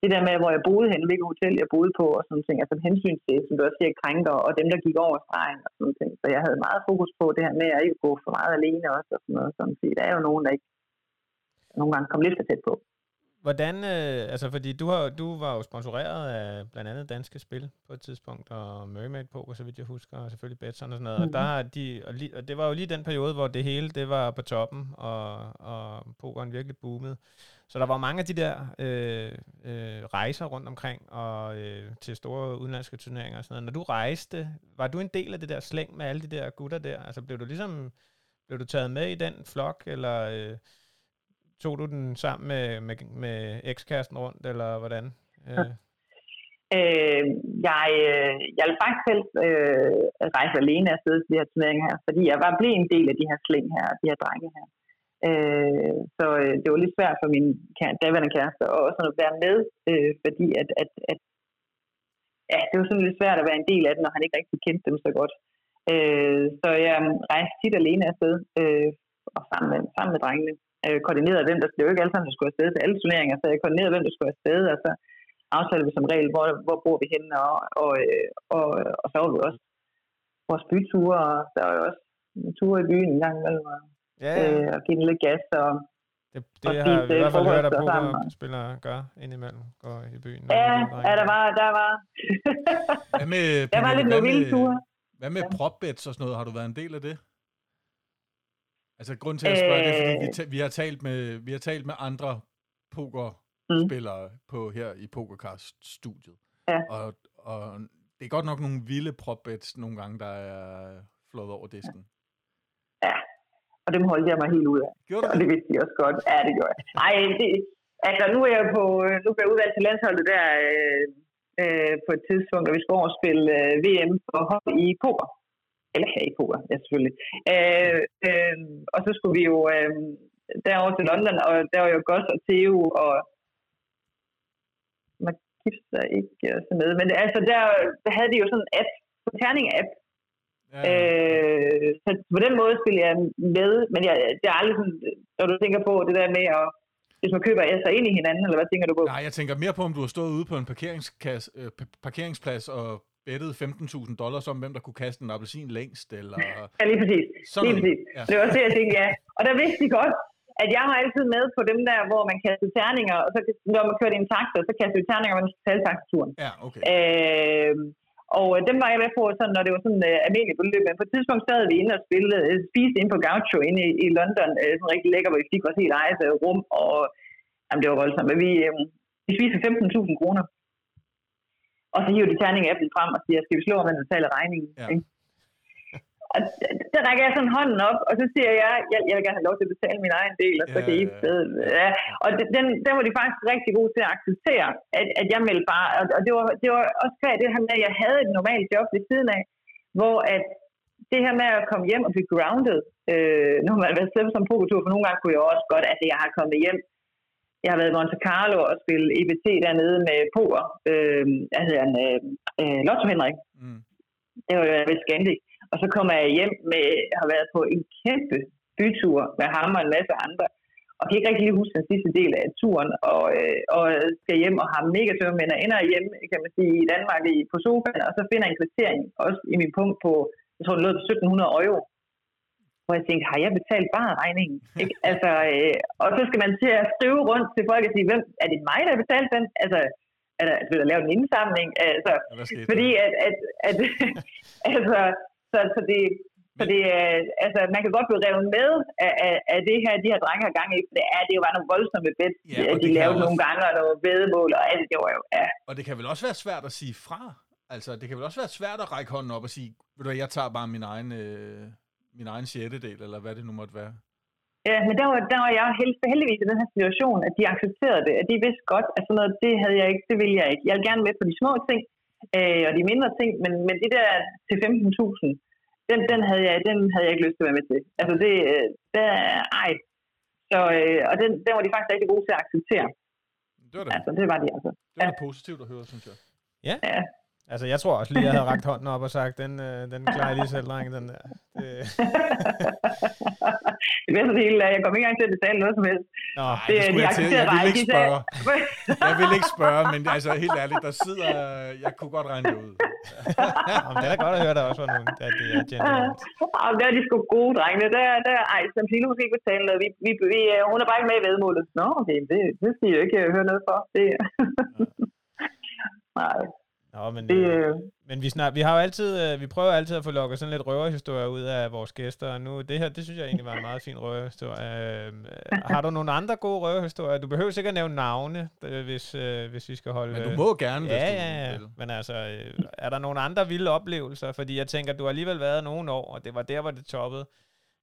det der med, hvor jeg boede hen, hvilket hotel jeg boede på, og sådan ting, altså hensyn til, som du også siger, krænker, og dem, der gik over stregen og sådan ting. Så jeg havde meget fokus på det her med at ikke gå for meget alene også, og sådan noget, sådan, fordi der er jo nogen, der ikke nogle gange kom lidt for tæt på. Hvordan, øh, altså fordi du, har, du var jo sponsoreret af blandt andet Danske Spil på et tidspunkt, og Mermaid Poker, så vidt jeg husker, og selvfølgelig Betson og sådan noget. Mm. Og, Mhm. der de, og, li, og det var jo lige den periode, hvor det hele det var på toppen, og, og pokeren virkelig boomede. Så der var mange af de der øh, øh, rejser rundt omkring, og øh, til store udenlandske turneringer og sådan noget. Når du rejste, var du en del af det der slæng med alle de der gutter der? Altså blev du ligesom, blev du taget med i den flok, eller... Øh, tog du den sammen med, med, med ekskæresten rundt, eller hvordan? Øh, Øh, jeg, øh, jeg vil faktisk helst øh, rejse alene afsted til de her turneringer her, fordi jeg var blevet en del af de her sling her, de her drenge her. Øh, så øh, det var lidt svært for min daværende kæreste at også at være med, øh, fordi at, at, at ja, det var sådan lidt svært at være en del af det, når han ikke rigtig kendte dem så godt. Øh, så jeg rejste tit alene afsted, øh, og sammen med, sammen med drengene. Øh, koordinerede hvem, der det var jo ikke alle sammen, der skulle afsted til alle turneringer, så jeg koordinerede, hvem der skulle afsted, og så aftalte vi som regel, hvor, hvor bor vi henne, og, og, øh, og, og så var vi også vores byture, og der var jo også en tur i byen en gang imellem, og, ja, ja. øh, og give den lidt gas, og Det, Og det har spise, vi i hvert fald hørt, at og pokerspillere gør indimellem. Går i byen. ja, er ja, der var, der var, Hvad med, der var lidt hvad nogle vilde med- ture. Hvad med propbets og sådan noget? Har du været en del af det? Altså, grund til at spørge øh... det, er, fordi vi, Øh. ta- vi, har talt med, vi har talt med andre pokerspillere mm. på her i Pokercast-studiet. Ja. Og, og det er godt nok nogle vilde propbets nogle gange, der er flået over disken. Ja, og dem holdt jeg mig helt ud af. Gjorde du Og det? det vidste de også godt. Ja, det gjorde jeg. Ej, det, altså nu er jeg på, nu bliver jeg udvalgt til landsholdet der øh, øh, på et tidspunkt, og vi skal over og spille øh, VM for hold i poker. Eller her i poker, ja selvfølgelig. Øh, øh, og så skulle vi jo øh, derover til London, og der var jo Goss og Theo og man gifter ikke øh, så med. Men altså, der, der havde de jo sådan en app, en terning-app, Ja, Øh, så på den måde spiller jeg med, men jeg, det er aldrig sådan, når du tænker på det der med at, hvis man køber sig ind i hinanden, eller hvad tænker du på? Nej, jeg tænker mere på, om du har stået ude på en parkeringskasse, øh, pa- parkeringsplads og bettet 15.000 dollars om, hvem der kunne kaste en appelsin længst, eller... Ja, lige præcis. Sådan lige præcis. Ja. Det var også det, jeg tænkte, ja. Og der vidste de godt, at jeg har altid med på dem der, hvor man kaster terninger, og så når man kører i en taxa, så kaster vi terninger, og man skal taxaturen. Ja, okay. Øh, og øh, dem var jeg med på, sådan, når det var sådan uh, almindeligt beløb. Men på et tidspunkt sad vi inde og spille, uh, spiste inde på Gaucho inde i, i London. Uh, sådan rigtig lækker, hvor vi fik vores helt eget uh, rum. Og jamen, det var voldsomt. Men vi, uh, vi spiste for 15.000 kroner. Og så hiver de terningen af dem frem og siger, skal vi slå, om man betaler regningen? Ja. Ikke? Og der rækker jeg sådan hånden op, og så siger jeg, jeg, jeg vil gerne have lov til at betale min egen del, og så Ja, kan I stedet. Ja. Og den, den var de faktisk rigtig gode til at acceptere, at, at jeg meldte bare. Og, og det, var, det var også kvæg det her med, at jeg havde et normalt job ved siden af, hvor at det her med at komme hjem og blive grounded, øh, nu har man været selv som pokertur, for nogle gange kunne jeg også godt, at jeg har kommet hjem. Jeg har været i Monte Carlo og spillet EBT dernede med poker. Øh, hvad hedder han? Øh, øh, Lotto Henrik. Mm. Det var jo ved Scandic. Og så kommer jeg hjem med, jeg har været på en kæmpe bytur med ham og en masse andre. Og kan ikke rigtig lige huske den sidste del af turen, og, øh, og skal hjem og har mega tømme, men ender hjem, kan man sige, i Danmark i, på sofaen, og så finder jeg en kvittering, også i min punkt på, jeg tror, det lød på 1700 euro. Hvor jeg tænkte, har jeg betalt bare regningen? Ikke? Altså, øh, og så skal man til at skrive rundt til folk og sige, hvem, er det mig, der har betalt den? Altså, er der, vil der lave en indsamling? Altså, Ja, fordi der? at, at, at altså, så, så det, så det, er, altså, man kan godt blive revet med af, af, af det her, de her drenge har gang i, for det er, det var nogle voldsomme bedt, Ja, de kan lavede også- nogle gange, og nogle vedemål, og alt det var jo, ja. Og det kan vel også være svært at sige fra? Altså, det kan vel også være svært at række hånden op og sige, ved du jeg tager bare min egen, øh, min egen sjettedel, eller hvad det nu måtte være. Ja, men der var, der var jeg held, heldigvis i den her situation, at de accepterede det, at de vidste godt, at sådan noget, det havde jeg ikke, det ville jeg ikke. Jeg vil gerne med på de små ting, øh, og de mindre ting, men, men det der til 15.000, den, den, havde jeg, den havde jeg ikke lyst til at være med til. Altså det, øh, det ej. Så, øh, og den, den var de faktisk rigtig gode til at acceptere. Det var da, Altså, det var de altså. det var da positivt at høre, synes jeg. Ja. Ja. Altså, jeg tror også lige, jeg havde rakt hånden op og sagt, den, øh, den klarer jeg lige selv, dreng, den der. Det, det bedste hele er, at jeg kommer ikke engang til at betale noget som helst. nå, Ej, Det, det skulle de jeg til. accepterer Jeg ville ikke spørge. Jeg vil ikke spørge, men altså helt ærligt, der sidder... Jeg kunne godt regne det ud. Jamen, det er da godt at høre, der også var nogen, der det er gentleman. Ah, der er de sgu gode drenge. Der, der, ej, som Pilo måske ikke betale noget. Vi, vi, vi, øh, hun er bare ikke med i vedmålet. Nå, okay, det, det skal I jo ikke øh, høre noget for. Det, nej, Nå, men, det, øh, øh, men vi, snak, vi har jo altid, øh, vi prøver altid at få lukket sådan lidt røverhistorier ud af vores gæster, og nu, det her, det synes jeg egentlig var en meget fin røverhistorie. Øh, øh, har du nogle andre gode røverhistorier? Du behøver sikkert nævne navne, øh, hvis, øh, hvis vi skal holde... Men du må gerne, hvis Ja, du ja, ja. vil. Men altså, øh, er der nogle andre vilde oplevelser? Fordi jeg tænker, du har alligevel været nogle år, og det var der, hvor det toppede.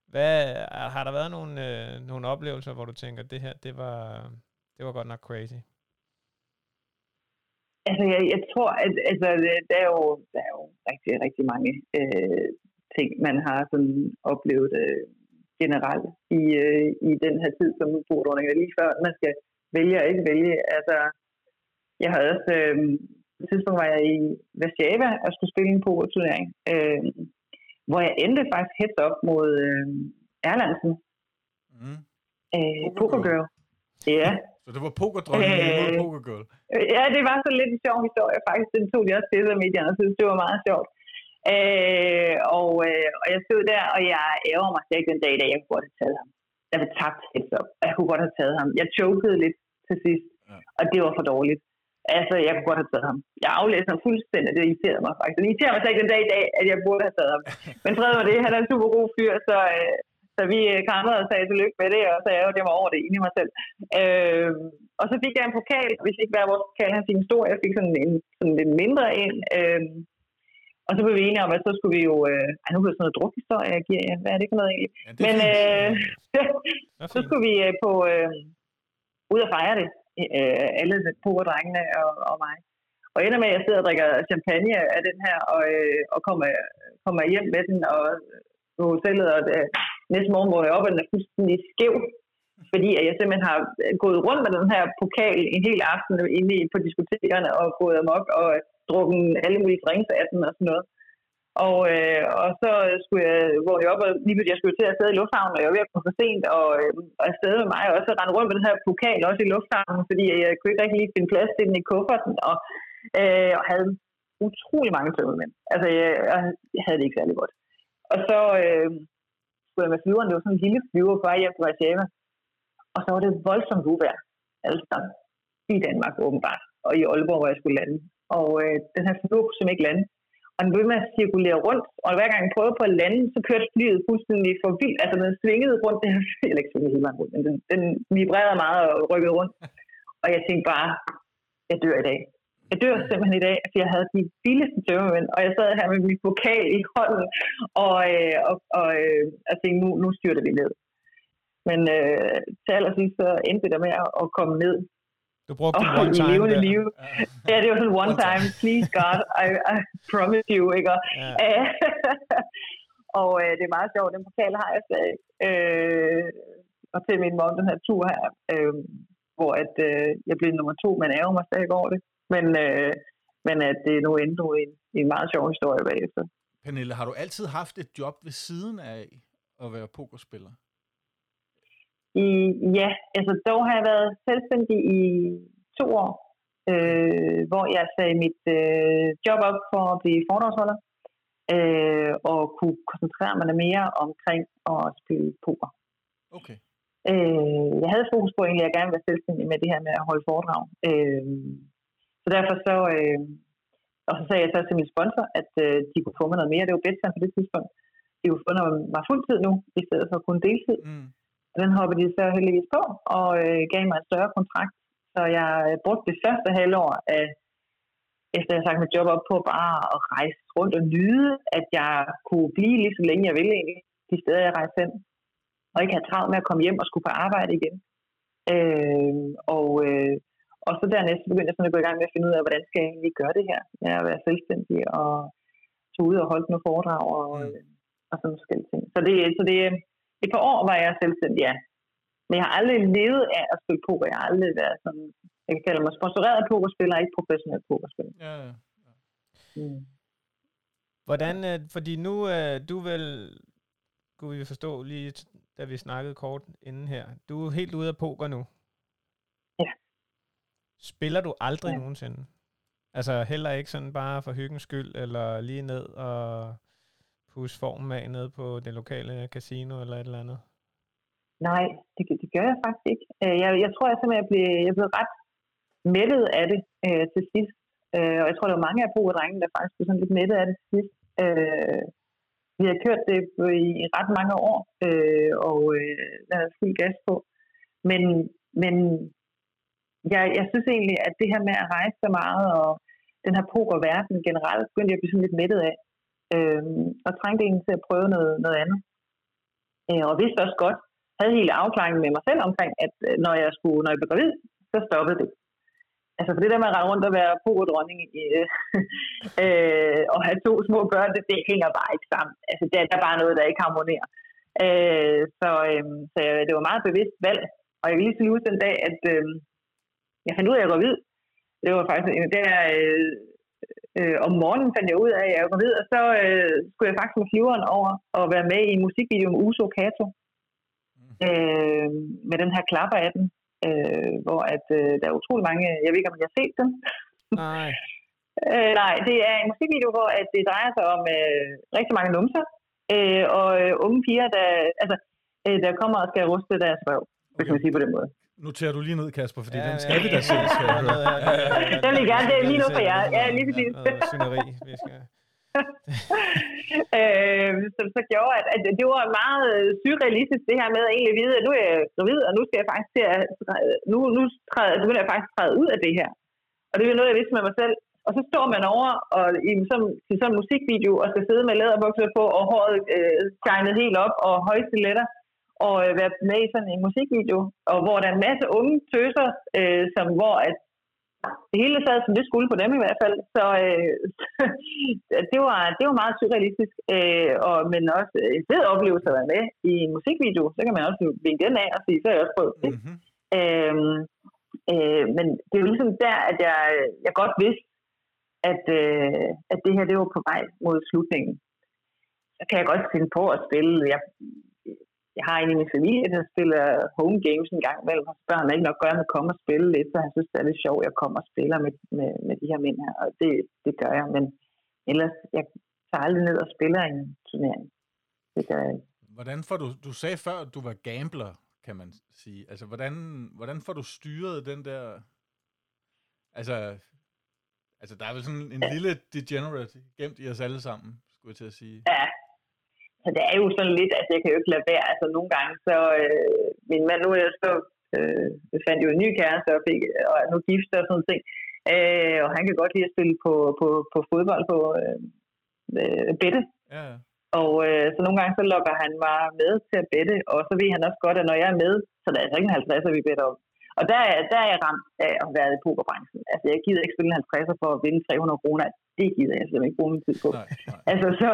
Hvad, har der været nogle, øh, nogle oplevelser, hvor du tænker, det her, det var, det var godt nok crazy? Altså, jeg, jeg tror, at altså, der, er jo, der er jo rigtig, rigtig mange øh, ting, man har sådan oplevet øh, generelt i, øh, i den her tid, som udfordringer lige før. Man skal vælge og ikke vælge. Altså, jeg havde også, øh, på et tidspunkt var jeg i Warszawa og skulle spille en pokerturnering, øh, hvor jeg endte faktisk heads op mod øh, Erlandsen, Mm. øh, Pokergirl. Pokergirl. Ja, Så det var pokerdronningen Øh. mod pokergirl. Ja, det var så lidt en sjov historie faktisk. Den tog de også til af medierne, og synes, det var meget sjovt. Øh, og, øh, og jeg stod der, og jeg ærger mig ikke den dag, da jeg kunne godt have taget ham. Jeg var tabt heads up. Jeg kunne godt have taget ham. Jeg chokede lidt til sidst, Ja. og det var for dårligt. Altså, jeg kunne godt have taget ham. Jeg aflæste ham fuldstændig, det irriterede mig faktisk. Det irriterer mig så ikke den dag i dag, at jeg burde have taget ham. Men fred var det, han er en super god fyr, så, øh, så vi øh, krammede og sagde tillykke med det, og så jeg mig over det inde i mig selv. Øh, og så fik jeg en pokal, vi fik hver vores pokal, han fik en stor, jeg fik sådan en sådan lidt mindre en. Øh, og så blev vi enige om, at så skulle vi jo... Øh, ej, nu bliver det sådan noget drukhistorie, jeg giver jer. Hvad er det for noget egentlig? Ja, det Men øh, Det var så skulle vi øh, på øh, ud og fejre det. Øh, alle pokerdrengene og, og mig. Og ender med, at jeg sidder og drikker champagne af den her, og, øh, og kommer, kommer hjem med den, og øh, på hotellet, og øh, næste morgen vågner jeg op, og den er fuldstændig skæv. Fordi at jeg simpelthen har øh, gået rundt med den her pokal en hel aften inde i- på diskotekerne, og gået amok, og øh, drukken alle mulige drinks af den og sådan noget. Og, øh, og så skulle jeg vågne op, og lige pludselig jeg skulle til at sidde i lufthavnen, og jeg var ved at komme for sent, og, øh, og afsted med mig, og så rende rundt med den her pokal også i lufthavnen, fordi jeg kunne ikke rigtig lige finde plads til den i kufferten, og, øh, og havde utrolig mange tømmermænd. Altså, jeg, jeg havde det ikke særlig godt. Og så øh, jeg med flyveren, det var sådan en lille flyver på vej hjem fra Warszawa. Og så var det voldsomt uvær. Altså, i Danmark åbenbart, og i Aalborg, hvor jeg skulle lande. Og øh, den her flyver kunne simpelthen ikke lande. Og den blev med at cirkulere rundt, og hver gang jeg prøvede på at lande, så kørte flyet fuldstændig for vildt. Altså, den svingede rundt, det her eller ikke svingede hele vejen rundt, men den, den vibrerede meget og rykkede rundt. Og jeg tænkte bare, jeg dør i dag. Jeg dør simpelthen i dag, fordi jeg havde de vildeste tømmermænd, og jeg sad her med mit pokal i hånden, og, øh, og, og, øh, og tænkte, nu, nu styrter vi ned. Men øh, til allersidst så endte det der med at, komme ned. Du brugte og one time. levende der. liv. Ja, det var sådan one, One time. Please God, I, I promise you, ikke? Ja. Øh, og øh, det er meget sjovt, den pokal har jeg stadig. Øh, og til min mor, den her tur her, øh, hvor at, øh, jeg blev nummer to, men ærger mig stadig over det. Men, øh, men at det nu endnu en, en meget sjov historie bagefter. Pernille, har du altid haft et job ved siden af at være pokerspiller? I, ja, altså dog har jeg været selvstændig i to år, øh, hvor jeg sagde mit øh, job op for at blive foredragsholder, øh, og kunne koncentrere mig mere omkring at spille poker. Okay. Øh, jeg havde fokus på egentlig, at jeg gerne ville være selvstændig med det her med at holde foredrag. Øh, så derfor så, øh, og så sagde jeg så til min sponsor, at øh, de kunne få mig noget mere. Det var bedst på det tidspunkt. De kunne få noget mig fuldtid nu, i stedet for kun deltid. Mm. Og den hoppede de så heldigvis på, og øh, gav mig en større kontrakt. Så jeg øh, brugte det første halvår af, efter jeg havde sagt mit job op på, bare at rejse rundt og nyde, at jeg kunne blive lige så længe jeg ville egentlig, de steder jeg rejste hen. Og ikke have travlt med at komme hjem og skulle på arbejde igen. Øh, og, øh, og så dernæst begyndte jeg sådan at gå i gang med at finde ud af, hvordan skal jeg egentlig gøre det her, med at være selvstændig og tage ud og holde nogle foredrag og, Mm. øh, og sådan forskellige ting. Så det, så det et par år var jeg selvstændig, ja. Men jeg har aldrig levet af at spille poker. Jeg har aldrig været sådan, jeg kan kalde mig sponsoreret pokerspiller, ikke professionel pokerspiller. Ja, ja. Mm. Hvordan, øh, fordi nu øh, du vel, kunne vi forstå lige, da vi snakkede kort inden her, du er helt ude af poker nu. Spiller du aldrig Ja. nogensinde? Altså heller ikke sådan bare for hyggens skyld, eller lige ned og pusse formen af ned på det lokale casino eller et eller andet? Nej, det, det gør jeg faktisk ikke. Øh, Jeg, jeg tror, jeg simpelthen jeg blev, jeg blev ret mættet af det øh, til sidst. Øh, og jeg tror, der var mange af pokerdrengene, der faktisk blev sådan lidt mættet af det til sidst. Øh, vi har kørt det i ret mange år, øh, og øh, der er fuld gas på. Men, men jeg, jeg synes egentlig, at det her med at rejse så meget, og den her pokerverden generelt, begyndte jeg at blive sådan lidt mættet af. Øh, og trængte egentlig til at prøve noget, noget andet. Øh, og vidste også godt, havde hele afklaringen med mig selv omkring, at øh, når jeg skulle, når jeg blev gravid, så stoppede det. Altså for det der med at rende rundt og være pokerdronning øh, øh, og have to små børn, det, det hænger bare ikke sammen. Altså det, der er bare noget, der ikke harmonerer. Øh, så øh, så jeg, det var meget bevidst valg. Og jeg kan lige sige ud den dag, at øh, jeg fandt ud af, at jeg var gravid. Det var faktisk en der, øh, øh, om morgenen fandt jeg ud af, at jeg var gravid, og så øh, skulle jeg faktisk med flyveren over og være med i en musikvideo med Uso Kato øh, med den her klapper af den, øh, hvor at, øh, der er utrolig mange, jeg ved ikke, om jeg har set den. Nej. øh, nej, det er en musikvideo, hvor at det drejer sig om øh, rigtig mange numser, øh, og øh, unge piger, der, altså, øh, der kommer og skal ruste deres røv, hvis man sige på den måde. Noterer du lige ned, Kasper, fordi Ja, den ja, skal vi ja, da se. ja, Skal ja, høre. her, ja, ja, ja. Jeg vil gerne, det er lige nu for jer. se Ja, lige præcis. Noget syneri, vi skal... øh, som så gjorde, at, at det var meget surrealistisk det her med at egentlig vide, at nu er jeg gravid, og nu skal jeg faktisk til at, nu, nu træder, begynder jeg faktisk træde ud af det her. Og det er noget, jeg vidste med mig selv. Og så står man over og i sådan, til sådan en musikvideo og skal sidde med læderbukser på og håret øh, tegnet helt op og høje stiletter og øh, være med i sådan en musikvideo, og hvor der er en masse unge tøser, øh, som, hvor at det hele sad, som det skulle på dem i hvert fald. Så øh, det, var, det var meget surrealistisk, øh, og, men også en fed oplevelse at være med i en musikvideo. Så kan man også vinke den af og sige, så har jeg også prøvet det. Mhm. Øhm, øh, men det er jo ligesom der, at jeg, jeg godt vidste, at, øh, at det her det var på vej mod slutningen. Så kan jeg godt finde på at spille. Jeg, jeg har en i min familie, der spiller home games en gang imellem, og han ikke nok gøre med at komme og spille lidt, så han synes, det er lidt sjovt, at jeg kommer og spiller med, med, med de her mænd her, og det, det gør jeg, men ellers, jeg tager aldrig ned og spiller en turnering. Det gør jeg ikke. Hvordan får du, du sagde før, at du var gambler, kan man sige. Altså, hvordan, hvordan får du styret den der, altså, altså der er vel sådan en ja. lille degenerate gemt i os alle sammen, skulle jeg til at sige. Ja, så det er jo sådan lidt, at jeg kan jo ikke lade være. Altså nogle gange, så øh, min mand, nu er jeg så, øh, jeg fandt jo en ny kæreste og, fik, og er nu gift og sådan ting. Øh, og han kan godt lide at spille på, på, på fodbold på øh, øh, bedte. Ja. Og øh, så nogle gange så lokker han mig med til at bette, og så ved han også godt, at når jeg er med, så der er altså ikke en 50, vi bedder om. Og der, der er jeg ramt af at være i pokerbranchen. Altså, jeg gider ikke spille en 50 for at vinde 300 kroner. Det gider jeg simpelthen ikke bruge min tid på. Nej, nej. Altså, så,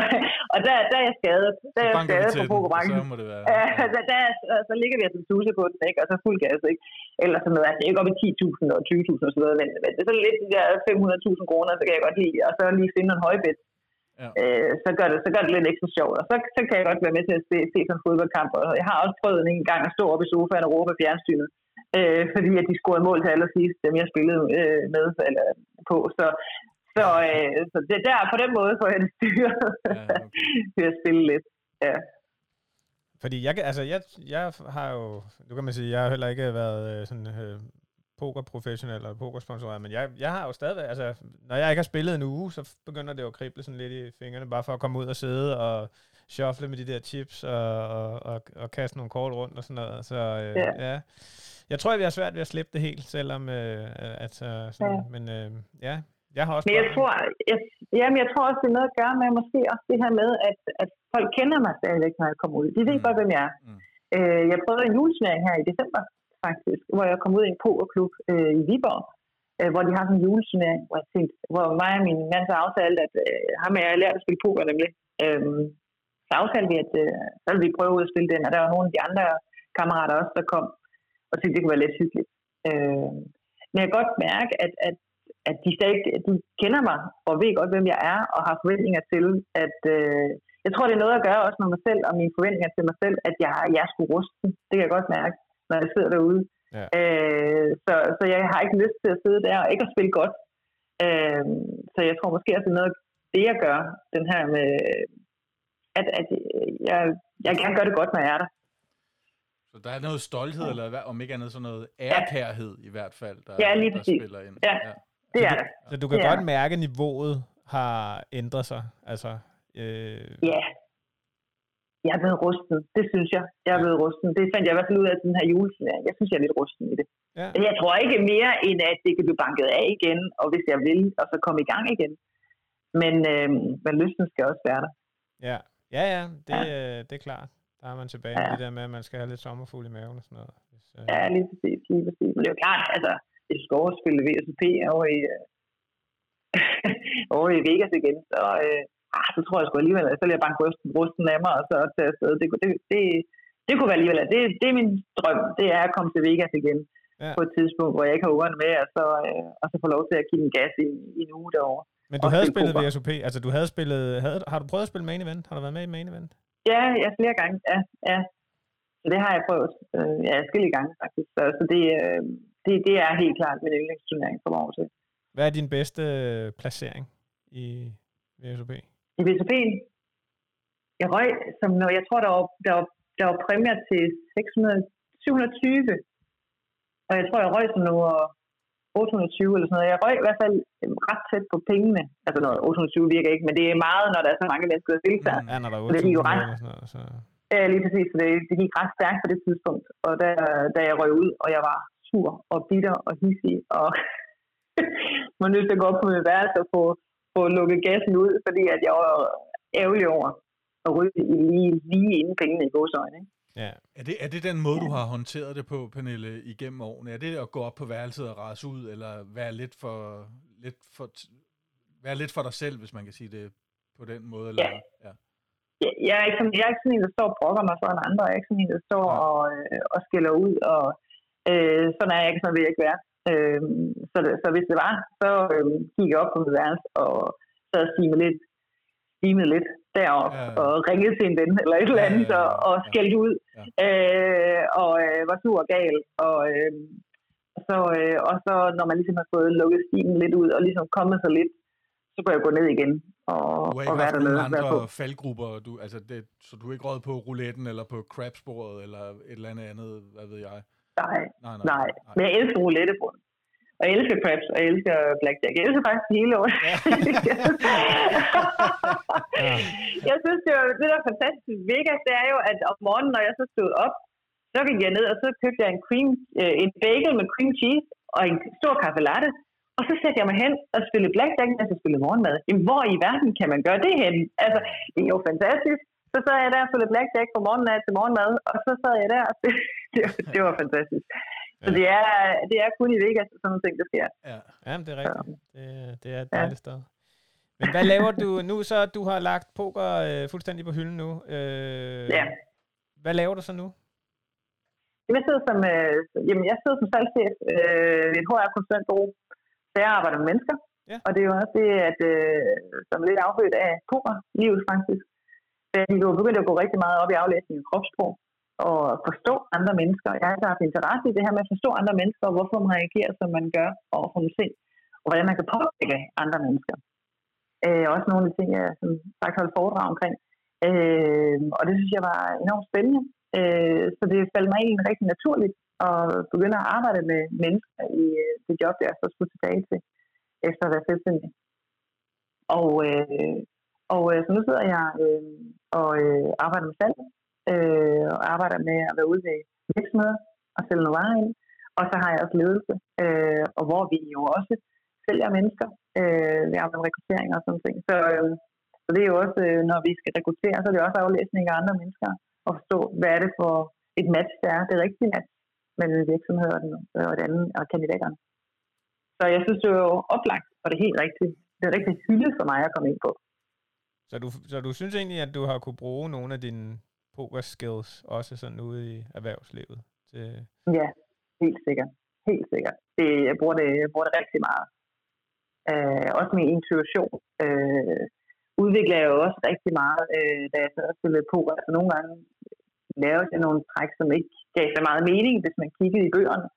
og der, der er jeg skadet. Der er jeg skadet på pokerbranchen. Så må det være. Ja, der, der, så ligger vi altså tuse på den, ikke? Og så fuld gas, ikke? Eller sådan noget. Altså, ikke op i 10.000 og 20.000 og sådan noget, men, men det er sådan lidt de der 500.000 kroner, så kan jeg godt lide. Og så lige finde en højbed. Ja. Øh, så, gør det, så gør det lidt ekstra sjovt. Og så, så kan jeg godt være med til at se, se sådan en fodboldkamp. Og jeg har også prøvet en gang at stå op i sofaen og råbe fjernsynet øh, fordi at de scorede mål til allersidst, dem jeg spillede øh, med eller på. Så, så, øh, så det der, på den måde får jeg det styret ja, okay. at spille lidt. Ja. Fordi jeg, altså jeg, jeg har jo, nu kan man sige, jeg har heller ikke været øh, sådan øh, pokerprofessionel eller pokersponsoreret, men jeg, jeg har jo stadigvæk, altså når jeg ikke har spillet en uge, så begynder det jo at krible sådan lidt i fingrene, bare for at komme ud og sidde og shuffle med de der chips og, og, og, og kaste nogle kort rundt og sådan noget. Så øh, ja. ja. Jeg tror, at vi har svært ved at slippe det helt, selvom øh, at, øh, sådan, ja. men øh, ja, jeg har også... Men jeg tror, jeg, jamen, jeg tror også, det er noget at gøre med måske også det her med, at, at folk kender mig stadigvæk, når jeg kommer ud. De ved mm. godt, hvem jeg er. Mm. Øh, jeg prøvede en julesmæring her i december, faktisk, hvor jeg kom ud i en pokerklub øh, i Viborg, øh, hvor de har sådan en julesmæring, hvor jeg tænkte, hvor mig og min mand så aftalte, at øh, ham og jeg lært at spille poker nemlig. Øh, så aftalte vi, at øh, så ville vi prøve ud at spille den, og der var nogle af de andre kammerater også, der kom og syntes, det kunne være lidt hyggeligt. Øh, men jeg kan godt mærke, at, at, at de stadig de kender mig og ved godt, hvem jeg er, og har forventninger til, at øh, jeg tror, det er noget at gøre også med mig selv og mine forventninger til mig selv, at jeg, jeg skulle ruste. Det kan jeg godt mærke, når jeg sidder derude. Ja. Øh, så, så jeg har ikke lyst til at sidde der og ikke at spille godt. Øh, så jeg tror måske også, det er noget det, jeg gør, den her med, at, at jeg, jeg gerne gør det godt, når jeg er der. Så der er noget stolthed, ja. eller om ikke andet sådan noget ærkærhed ja. i hvert fald, der, ja, lige der spiller ind. Ja, ja. det er det. Så du kan det godt mærke, at niveauet har ændret sig? Altså, øh... Ja. Jeg er blevet rusten, det synes jeg. Jeg er blevet rusten. Det fandt jeg i hvert fald ud af den her juleturnering. Jeg synes, jeg er lidt rusten i det. Ja. Jeg tror ikke mere, end at det kan blive banket af igen, og hvis jeg vil, og så komme i gang igen. Men, øh, men lysten skal også være der. Ja, ja, ja det, ja. Øh, det er klart. Der er man tilbage ja. det der med, at man skal have lidt sommerfugl i maven og sådan noget. Hvis, uh... Ja, lige præcis, lige præcis. Men det er jo klart, altså, du skal overspille VSP over i, uh, over i Vegas igen, så, uh, ah, så tror jeg sgu alligevel, så vil jeg banke rusten, rusten af mig, og så tage afsted. Det, det, det, det kunne være alligevel, det, det er min drøm, det er at komme til Vegas igen ja. på et tidspunkt, hvor jeg ikke har ugerne med, og så, uh, og så få lov til at give den gas i, i en uge derovre. Men du havde spillet VSOP, altså du havde spillet, havde, har du prøvet at spille main event? Har du været med i main event? Ja, ja, flere gange, ja. ja. Så det har jeg prøvet, øh, ja, forskellige gange faktisk. Så, så det, øh, det, det er helt klart min yndlingsturnering for mig til. Hvad er din bedste øh, placering i VSOP? I VSOP? Jeg røg, som når jeg tror, der var, der var, der var præmier til 600, 720. Og jeg tror, jeg røg som nummer 820 eller sådan noget. Jeg røg i hvert fald ret tæt på pengene. Altså, noget 820 virker ikke, men det er meget, når der er så mange mennesker, der deltager. Ja, når der er 820 det ret, noget, så... Ja, lige præcis. Så det, det gik ret stærkt på det tidspunkt. Og da, da jeg røg ud, og jeg var sur og bitter og hissig, og man nødt til at gå op på mit værelse og få, få lukket gassen ud, fordi at jeg var ærgerlig over at ryge lige, lige inden pengene i godsøjne. Ikke? Ja. Er, det, er det den måde, du har håndteret det på, Pernille, igennem årene? Er det at gå op på værelset og rase ud, eller være lidt for, lidt for, være lidt for dig selv, hvis man kan sige det på den måde? Eller? Ja. ja. Jeg er, ikke sådan, jeg er ikke sådan en, der står og brokker mig foran andre. Jeg er ikke sådan en, der står ja. og, øh, og skælder ud. Og, øh, sådan er jeg ikke, sådan vil jeg ikke være. Øh, så, så hvis det var, så øh, gik jeg op på mit værelse og så og sige med lidt steamet lidt derop Ja, ja. og ringede til en ven eller et eller Ja, andet ja, ja, og, og ja. skældt ud Ja. øh, og øh, var sur og gal. Og, øh, så, øh, og så når man ligesom har fået lukket stimen lidt ud og ligesom kommet så lidt, så kunne jeg gå ned igen og, Du har og være dernede. nogen og være på. andre faldgrupper, du, altså det, så du er ikke råd på rouletten eller på crabsporet eller et eller andet andet, hvad ved jeg? Nej, Nej, nej. Men jeg elsker roulettebund. Og jeg elsker craps, og jeg elsker blackjack. Jeg elsker faktisk hele år. Ja. jeg synes, det, var, det der er fantastisk Vegas, det er jo, at om morgenen, når jeg så stod op, så gik jeg ned, og så købte jeg en, cream, øh, en bagel med cream cheese og en stor kaffe latte. Og så satte jeg mig hen og spillede blackjack, mens jeg spillede morgenmad. Jamen, hvor i verden kan man gøre det hen? Altså, det er jo fantastisk. Så sad jeg der og spillede blackjack fra morgenmad til morgenmad, og så sad jeg der, og det, det, var, det var fantastisk. Så det er, det er kun i Vegas, sådan nogle ting, der sker. Ja. Ja, men det er rigtigt. Det, det er et dejligt sted. Men hvad laver du nu så? Du har lagt poker øh, fuldstændig på hylden nu. Øh, Ja. Hvad laver du så nu? Jeg sidder som, øh, jamen, jeg sidder som salgschef øh, ved et HR-konsulentbureau, så jeg arbejder med mennesker. Ja. Og det er jo også det, at, øh, som er lidt afhørt af pokerlivet faktisk. Så jeg er jo begyndt at gå rigtig meget op i aflæsning af kropssprog og forstå andre mennesker. Jeg har haft interesse i det her med at forstå andre mennesker, og hvorfor man reagerer, som man gør over for nogle ting, og hvordan man kan påvirke andre mennesker. Øh, også nogle af de ting, jeg som sagt holdt foredrag omkring. Øh, og det synes jeg var enormt spændende. Øh, så det faldt mig egentlig rigtig naturligt at begynde at arbejde med mennesker i øh, det job, jeg så skulle tilbage til, efter at være selvstændig. Og, øh, og øh, så nu sidder jeg øh, og øh, arbejder med salg, øh, og arbejder med at være ude ved virksomheder og sælge noget varer ind. Og så har jeg også ledelse, øh, og hvor vi jo også sælger mennesker øh, ved arbejde med rekruttering og sådan ting. Så, øh, så det er jo også, øh, når vi skal rekruttere, så er det også aflæsning af andre mennesker og forstå, hvad er det for et match, der er det rigtige match mellem en virksomhed og den, øh, og den anden og kandidaterne. Så jeg synes, det er jo oplagt, og det er helt rigtigt. Det er rigtig hylde for mig at komme ind på. Så du, så du synes egentlig, at du har kunne bruge nogle af dine poker skills også sådan ude i erhvervslivet? Til... Ja, helt sikkert. Helt sikkert. Det, jeg, bruger det, jeg bruger det rigtig meget. Øh, også min intuition. Øh, udvikler jeg jo også rigtig meget, øh, da jeg sad og spillede poker. Altså nogle gange lavede jeg nogle træk, som ikke gav så meget mening, hvis man kiggede i bøgerne.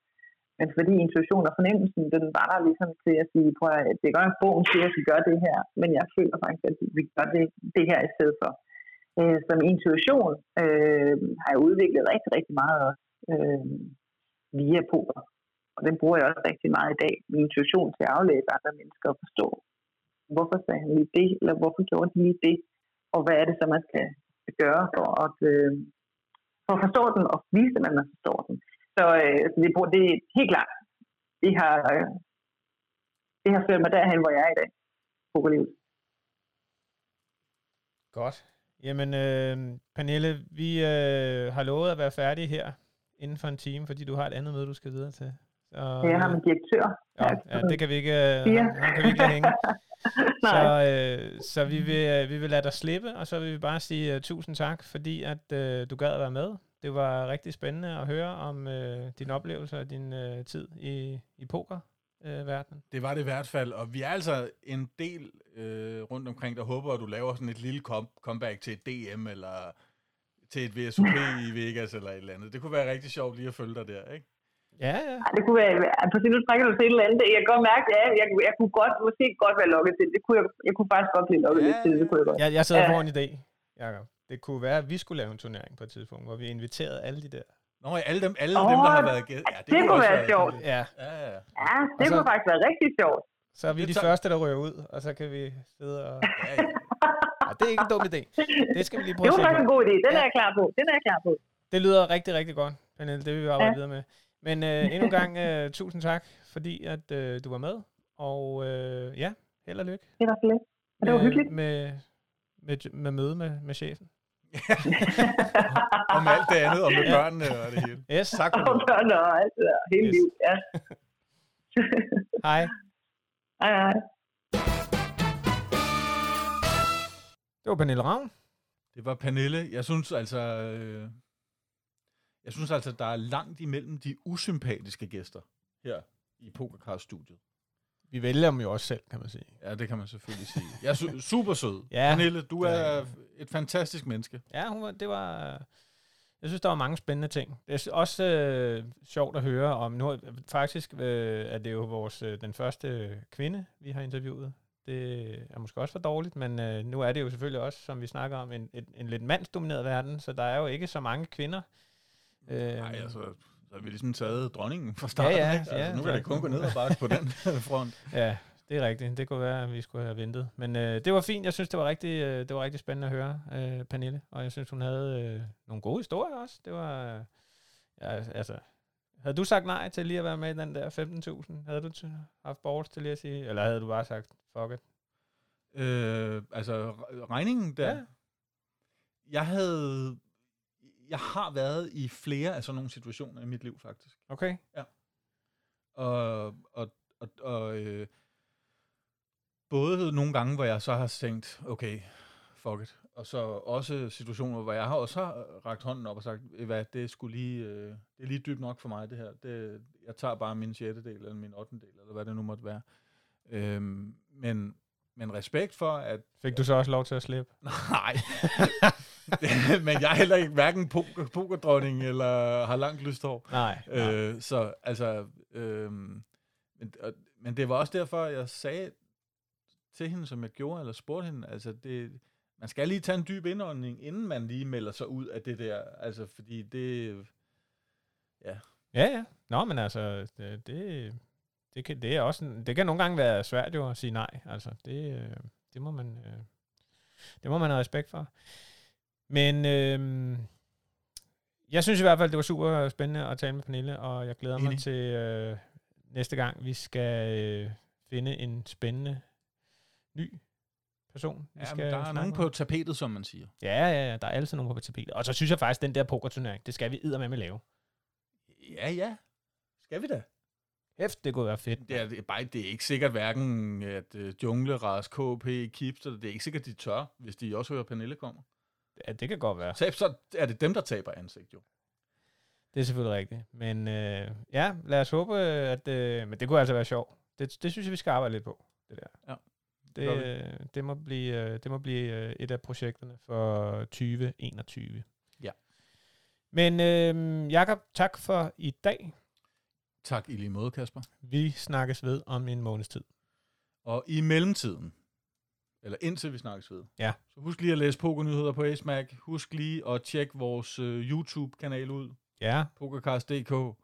Men fordi intuition og fornemmelsen, den var der ligesom til at sige, prøv at det er godt, at bogen siger, at vi gør det her, men jeg føler faktisk, at vi gør det, det her i stedet for. Øh, så intuition øh, har jeg udviklet rigtig, rigtig meget øh, via poker. Og den bruger jeg også rigtig meget i dag. Min intuition til at aflæse andre mennesker og forstå, hvorfor sagde han lige det, eller hvorfor gjorde de lige det, og hvad er det så, man skal gøre for at, øh, for at forstå den, og vise, at man forstår den. Så, øh, så det, det er helt klart, det har, øh, det har ført mig derhen, hvor jeg er i dag. Pokerlivet. Godt. Jamen, øh, Pernille, vi øh, har lovet at være færdige her inden for en time, fordi du har et andet møde, du skal videre til. Så, Jeg har min direktør. ja, ja, det kan vi ikke, Fire. ham, ham kan vi ikke lade hænge. Så, øh, så vi, vil, øh, vi vil lade dig slippe, og så vil vi bare sige uh, tusind tak, fordi at uh, du gad at være med. Det var rigtig spændende at høre om uh, dine oplevelser og din uh, tid i, i pokerverdenen. Det var det i hvert fald, og vi er altså en del øh, rundt omkring, der håber, at du laver sådan et lille kom- comeback til et DM, eller til et VSOP i Vegas, eller et eller andet. Det kunne være rigtig sjovt lige at følge dig der, ikke? Ja, ja. Ej, det kunne være, altså, nu trækker du til et eller andet. Jeg kan godt mærke, ja, jeg, jeg kunne godt, måske godt være lukket til det. kunne jeg, jeg kunne faktisk godt blive lukket Ja, lidt til det. det kunne jeg godt. Jeg, jeg sidder Ja. foran en idé, Jacob. Det kunne være, at vi skulle lave en turnering på et tidspunkt, hvor vi inviterede alle de der. Nå, alle dem, alle Åh, dem der har været gæst. Ja, det kunne også være sjovt. Ja, Ja, ja, ja. Ja, det så- kunne faktisk være rigtig sjovt. så er vi Det de første, der rører ud, og så kan vi sidde og... ja, ja. Ja, det er ikke en dum idé. Det skal vi lige prøve Det var faktisk en god idé. Den Ja. er jeg klar på. Den er jeg klar på. Det lyder rigtig, rigtig godt, Pernille. Det vil vi arbejde Ja. videre med. Men øh, endnu en gang, øh, tusind tak, fordi at øh, du var med. Og øh, ja, held og lykke. Det var. Og det var med- hyggeligt. Med, med, med møde med, med chefen. Om alt det andet, og med børnene og det hele. Yes, Tak for Og det. børn og alt det der. Hele Yes. livet. Ja. hej. Hej, hej. Det var Pernille Ravn. Det var Pernille. Jeg synes altså, øh, jeg synes altså, der er langt imellem de usympatiske gæster her i Pokercast-studiet. Vi vælger dem jo også selv, kan man sige. Ja, det kan man selvfølgelig sige. Jeg er su- super sød. Ja. Pernille, du er et fantastisk menneske. Ja, hun var, det var... Jeg synes, der var mange spændende ting. Det er også øh, sjovt at høre om... Nu, faktisk øh, er det jo vores, øh, den første kvinde, vi har interviewet. Det er måske også for dårligt, men øh, nu er det jo selvfølgelig også, som vi snakker om, en, en, en lidt mandsdomineret verden, så der er jo ikke så mange kvinder. Øh, Nej, altså, så har vi ligesom taget dronningen fra starten. Ja, ja, ikke? altså, ja, nu kan det kun gå ned og bakke på den front. Ja, det er rigtigt. Det kunne være, at vi skulle have ventet. Men øh, det var fint. Jeg synes, det var rigtig, øh, det var rigtig spændende at høre, øh, Pernille. Og jeg synes, hun havde øh, nogle gode historier også. Det var, øh, ja, altså, havde du sagt nej til lige at være med i den der 15.000? Havde du haft balls til lige at sige, eller havde du bare sagt, fuck it? Øh, altså, re- regningen der. Ja. Jeg havde... Jeg har været i flere af sådan nogle situationer i mit liv, faktisk. Okay. Og, og, og, og øh, både nogle gange, hvor jeg så har tænkt, okay, fuck it. Og så også situationer, hvor jeg har også har rakt hånden op og sagt, "Ved I hvad, det er, sgu lige, øh, det er lige dybt nok for mig, det her. Det, jeg tager bare min sjette del, eller min ottende del, eller hvad det nu måtte være. Øhm, men, men respekt for, at Fik du så også lov til at slippe? Nej. men jeg er heller ikke hverken poker, pokerdronning eller har langt lyst hår. Nej. nej. Øh, så altså, øh, men, og, men det var også derfor, jeg sagde til hende, som jeg gjorde, eller spurgte hende, altså det, man skal lige tage en dyb indånding, inden man lige melder sig ud af det der, altså fordi det, Ja, ja. Nå, men altså, det, det, det, kan, det, er også, det kan nogle gange være svært jo at sige nej. Altså, det, øh, det, må, man, øh, det må man have respekt for. Men øh, jeg synes i hvert fald, det var super spændende at tale med Pernille, og jeg glæder mig Enig. til øh, næste gang, vi skal øh, finde en spændende ny person. Vi ja, skal der er nogen med. på tapetet, som man siger. Ja, ja, ja, der er altid nogen på tapetet. Og så synes jeg faktisk, den der pokerturnering, det skal vi med lave. Ja, ja. Skal vi da? Hæft, det kunne være fedt. Det er, det er, bare, det er ikke sikkert hverken, at uh, Jungle, Ras, KP, Kipster, det er ikke sikkert, de tør, hvis de også hører, Pernille kommer. Ja, det kan godt være. Tab, så er det dem, der taber ansigt, jo. Det er selvfølgelig rigtigt. Men øh, ja, lad os håbe, at... Øh, men det kunne altså være sjovt. Det, det synes jeg, vi skal arbejde lidt på, det der. Ja, Det, vi. øh, det må blive, øh, det må blive øh, et af projekterne for 2021. Ja. Men øh, Jakob, tak for i dag. Tak i lige måde, Kasper. Vi snakkes ved om en måneds tid. Og i mellemtiden, eller indtil vi snakkes ved, Ja. så husk lige at læse pokernyheder på AceMac. Husk lige at tjekke vores uh, YouTube-kanal ud, Ja, pokercast.dk.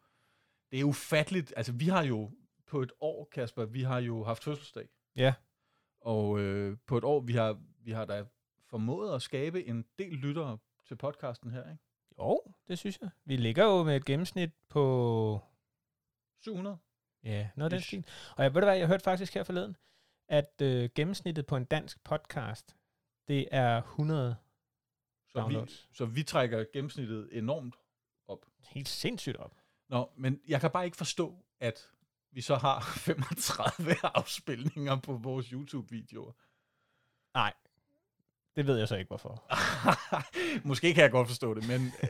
Det er ufatteligt. Altså, vi har jo på et år, Kasper, vi har jo haft fødselsdag. Ja. Og øh, på et år, vi har, vi har da formået at skabe en del lyttere til podcasten her, ikke? jo, det synes jeg. Vi ligger jo med et gennemsnit på 700. Ja, noget af den stil. Og jeg ved du hvad, jeg hørte faktisk her forleden, at øh, gennemsnittet på en dansk podcast, det er 100 Så vi, downloads. så vi trækker gennemsnittet enormt Helt sindssygt op. Nå, men jeg kan bare ikke forstå, at vi så har 35 afspilninger på vores YouTube-videoer. Det ved jeg så ikke, hvorfor. Måske kan jeg godt forstå det, men, øh,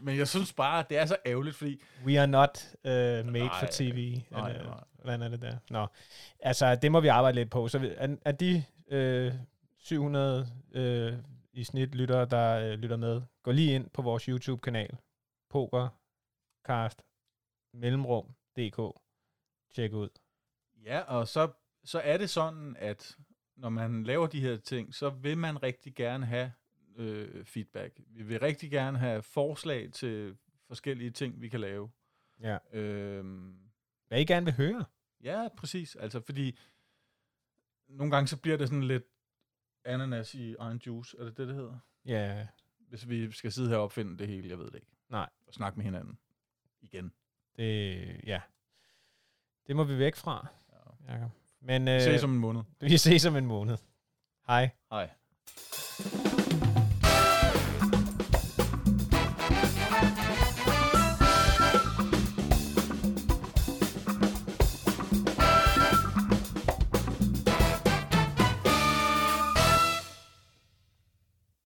men jeg synes bare, det er så ærgerligt, fordi We are not uh, made Nej, for TV. nej, eller, nej. Hvordan er det der? Nå, altså, det må vi arbejde lidt på. Så vi- er, er de øh, 700 øh, i snit lyttere, der øh, lytter med, gå lige ind på vores YouTube-kanal. Pokercast mellemrum DK. Tjek ud. ja, og så, så er det sådan, at når man laver de her ting, så vil man rigtig gerne have øh, feedback. Vi vil rigtig gerne have forslag til forskellige ting, vi kan lave. Ja. Øhm, Hvad I gerne vil høre. Ja, præcis. Altså, fordi nogle gange så bliver det sådan lidt ananas i egen juice. Er det det, det hedder? Ja, Hvis vi skal sidde her og opfinde det hele, jeg ved det ikke. Nej. Og snakke med hinanden. Igen. det, ja. Det må vi væk fra, Ja. Jacob. Men Vi øh, ses om en måned. vi ses om en måned. Hej. Hej.